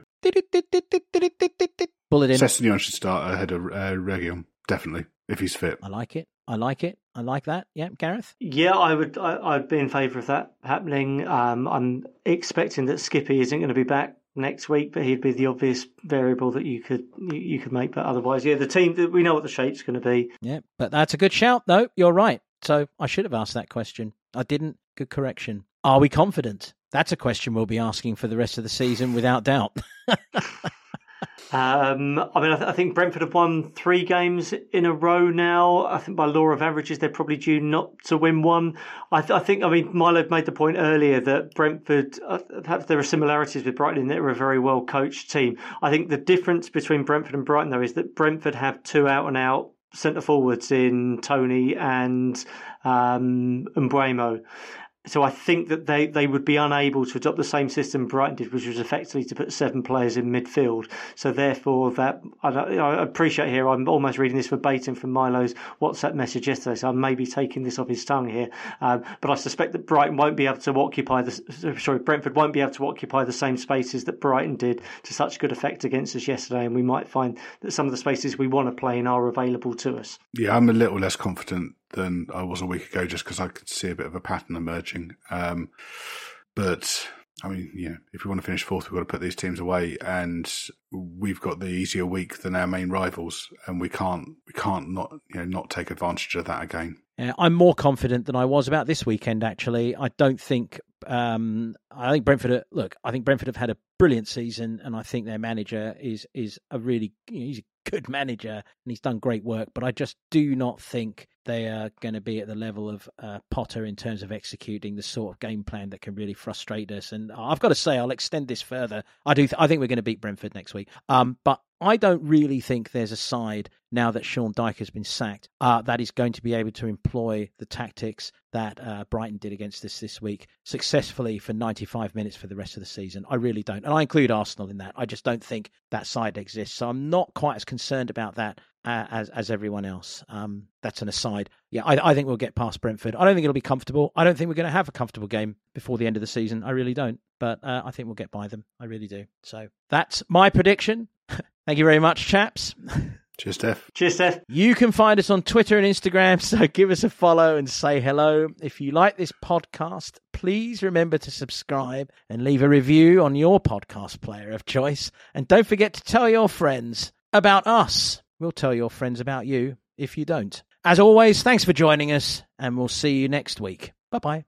S1: Bullet in.
S3: Sessegnon should start ahead of uh, Reguilon, definitely, if he's fit.
S1: I like it. I like it. I like that. Yeah, Gareth.
S2: Yeah, I would. I, would be in favour of that happening. Um, I'm expecting that Skippy isn't going to be back next week, but he'd be the obvious variable that you could you, you could make. But otherwise, yeah, the team we know what the shape's going to be.
S1: Yeah, but that's a good shout. though. you're right. So I should have asked that question. I didn't. Good correction. Are we confident? That's a question we'll be asking for the rest of the season, without doubt.
S2: Um, I mean, I, th- I, think Brentford have won three games in a row now. I think by law of averages, they're probably due not to win one. I, th- I think, I mean, Milo made the point earlier that Brentford, uh, perhaps there are similarities with Brighton in that they're a very well coached team. I think the difference between Brentford and Brighton, though, is that Brentford have two out and out centre forwards in Toney and um, Mbeumo. So I think that they, they would be unable to adopt the same system Brighton did, which was effectively to put seven players in midfield. So therefore, that I, I appreciate here. I'm almost reading this verbatim from Milo's WhatsApp message yesterday, so I may be taking this off his tongue here. Um, but I suspect that Brighton won't be able to occupy the sorry Brentford won't be able to occupy the same spaces that Brighton did to such good effect against us yesterday, and we might find that some of the spaces we want to play in are available to us.
S3: Yeah, I'm a little less confident than I was a week ago, just because I could see a bit of a pattern emerging. Um, but I mean, yeah, if we want to finish fourth, we've got to put these teams away, and we've got the easier week than our main rivals, and we can't we can't not you know not take advantage of that again.
S1: Uh, I'm more confident than I was about this weekend. Actually, I don't think. Um, I think Brentford. look, I think Brentford have had a brilliant season, and I think their manager is is a really you know, he's a good manager and he's done great work. But I just do not think they are going to be at the level of uh, Potter in terms of executing the sort of game plan that can really frustrate us. And I've got to say, I'll extend this further. I do. Th- I think we're going to beat Brentford next week. Um, but I don't really think there's a side now that Sean Dyche has been sacked uh, that is going to be able to employ the tactics that uh, Brighton did against us this week successfully for 95 minutes for the rest of the season. I really don't. And I include Arsenal in that. I just don't think that side exists. So I'm not quite as concerned about that as as everyone else. Um, that's an aside. Yeah, I, I, think we'll get past Brentford. I don't think it'll be comfortable. I don't think we're going to have a comfortable game before the end of the season. I really don't. But uh, I think we'll get by them. I really do. So that's my prediction. Thank you very much, chaps.
S3: Cheers, Steff.
S2: Cheers, Steff.
S1: You can find us on Twitter and Instagram, so give us a follow and say hello. If you like this podcast, please remember to subscribe and leave a review on your podcast player of choice. And don't forget to tell your friends about us. We'll tell your friends about you if you don't. As always, thanks for joining us, and we'll see you next week. Bye bye.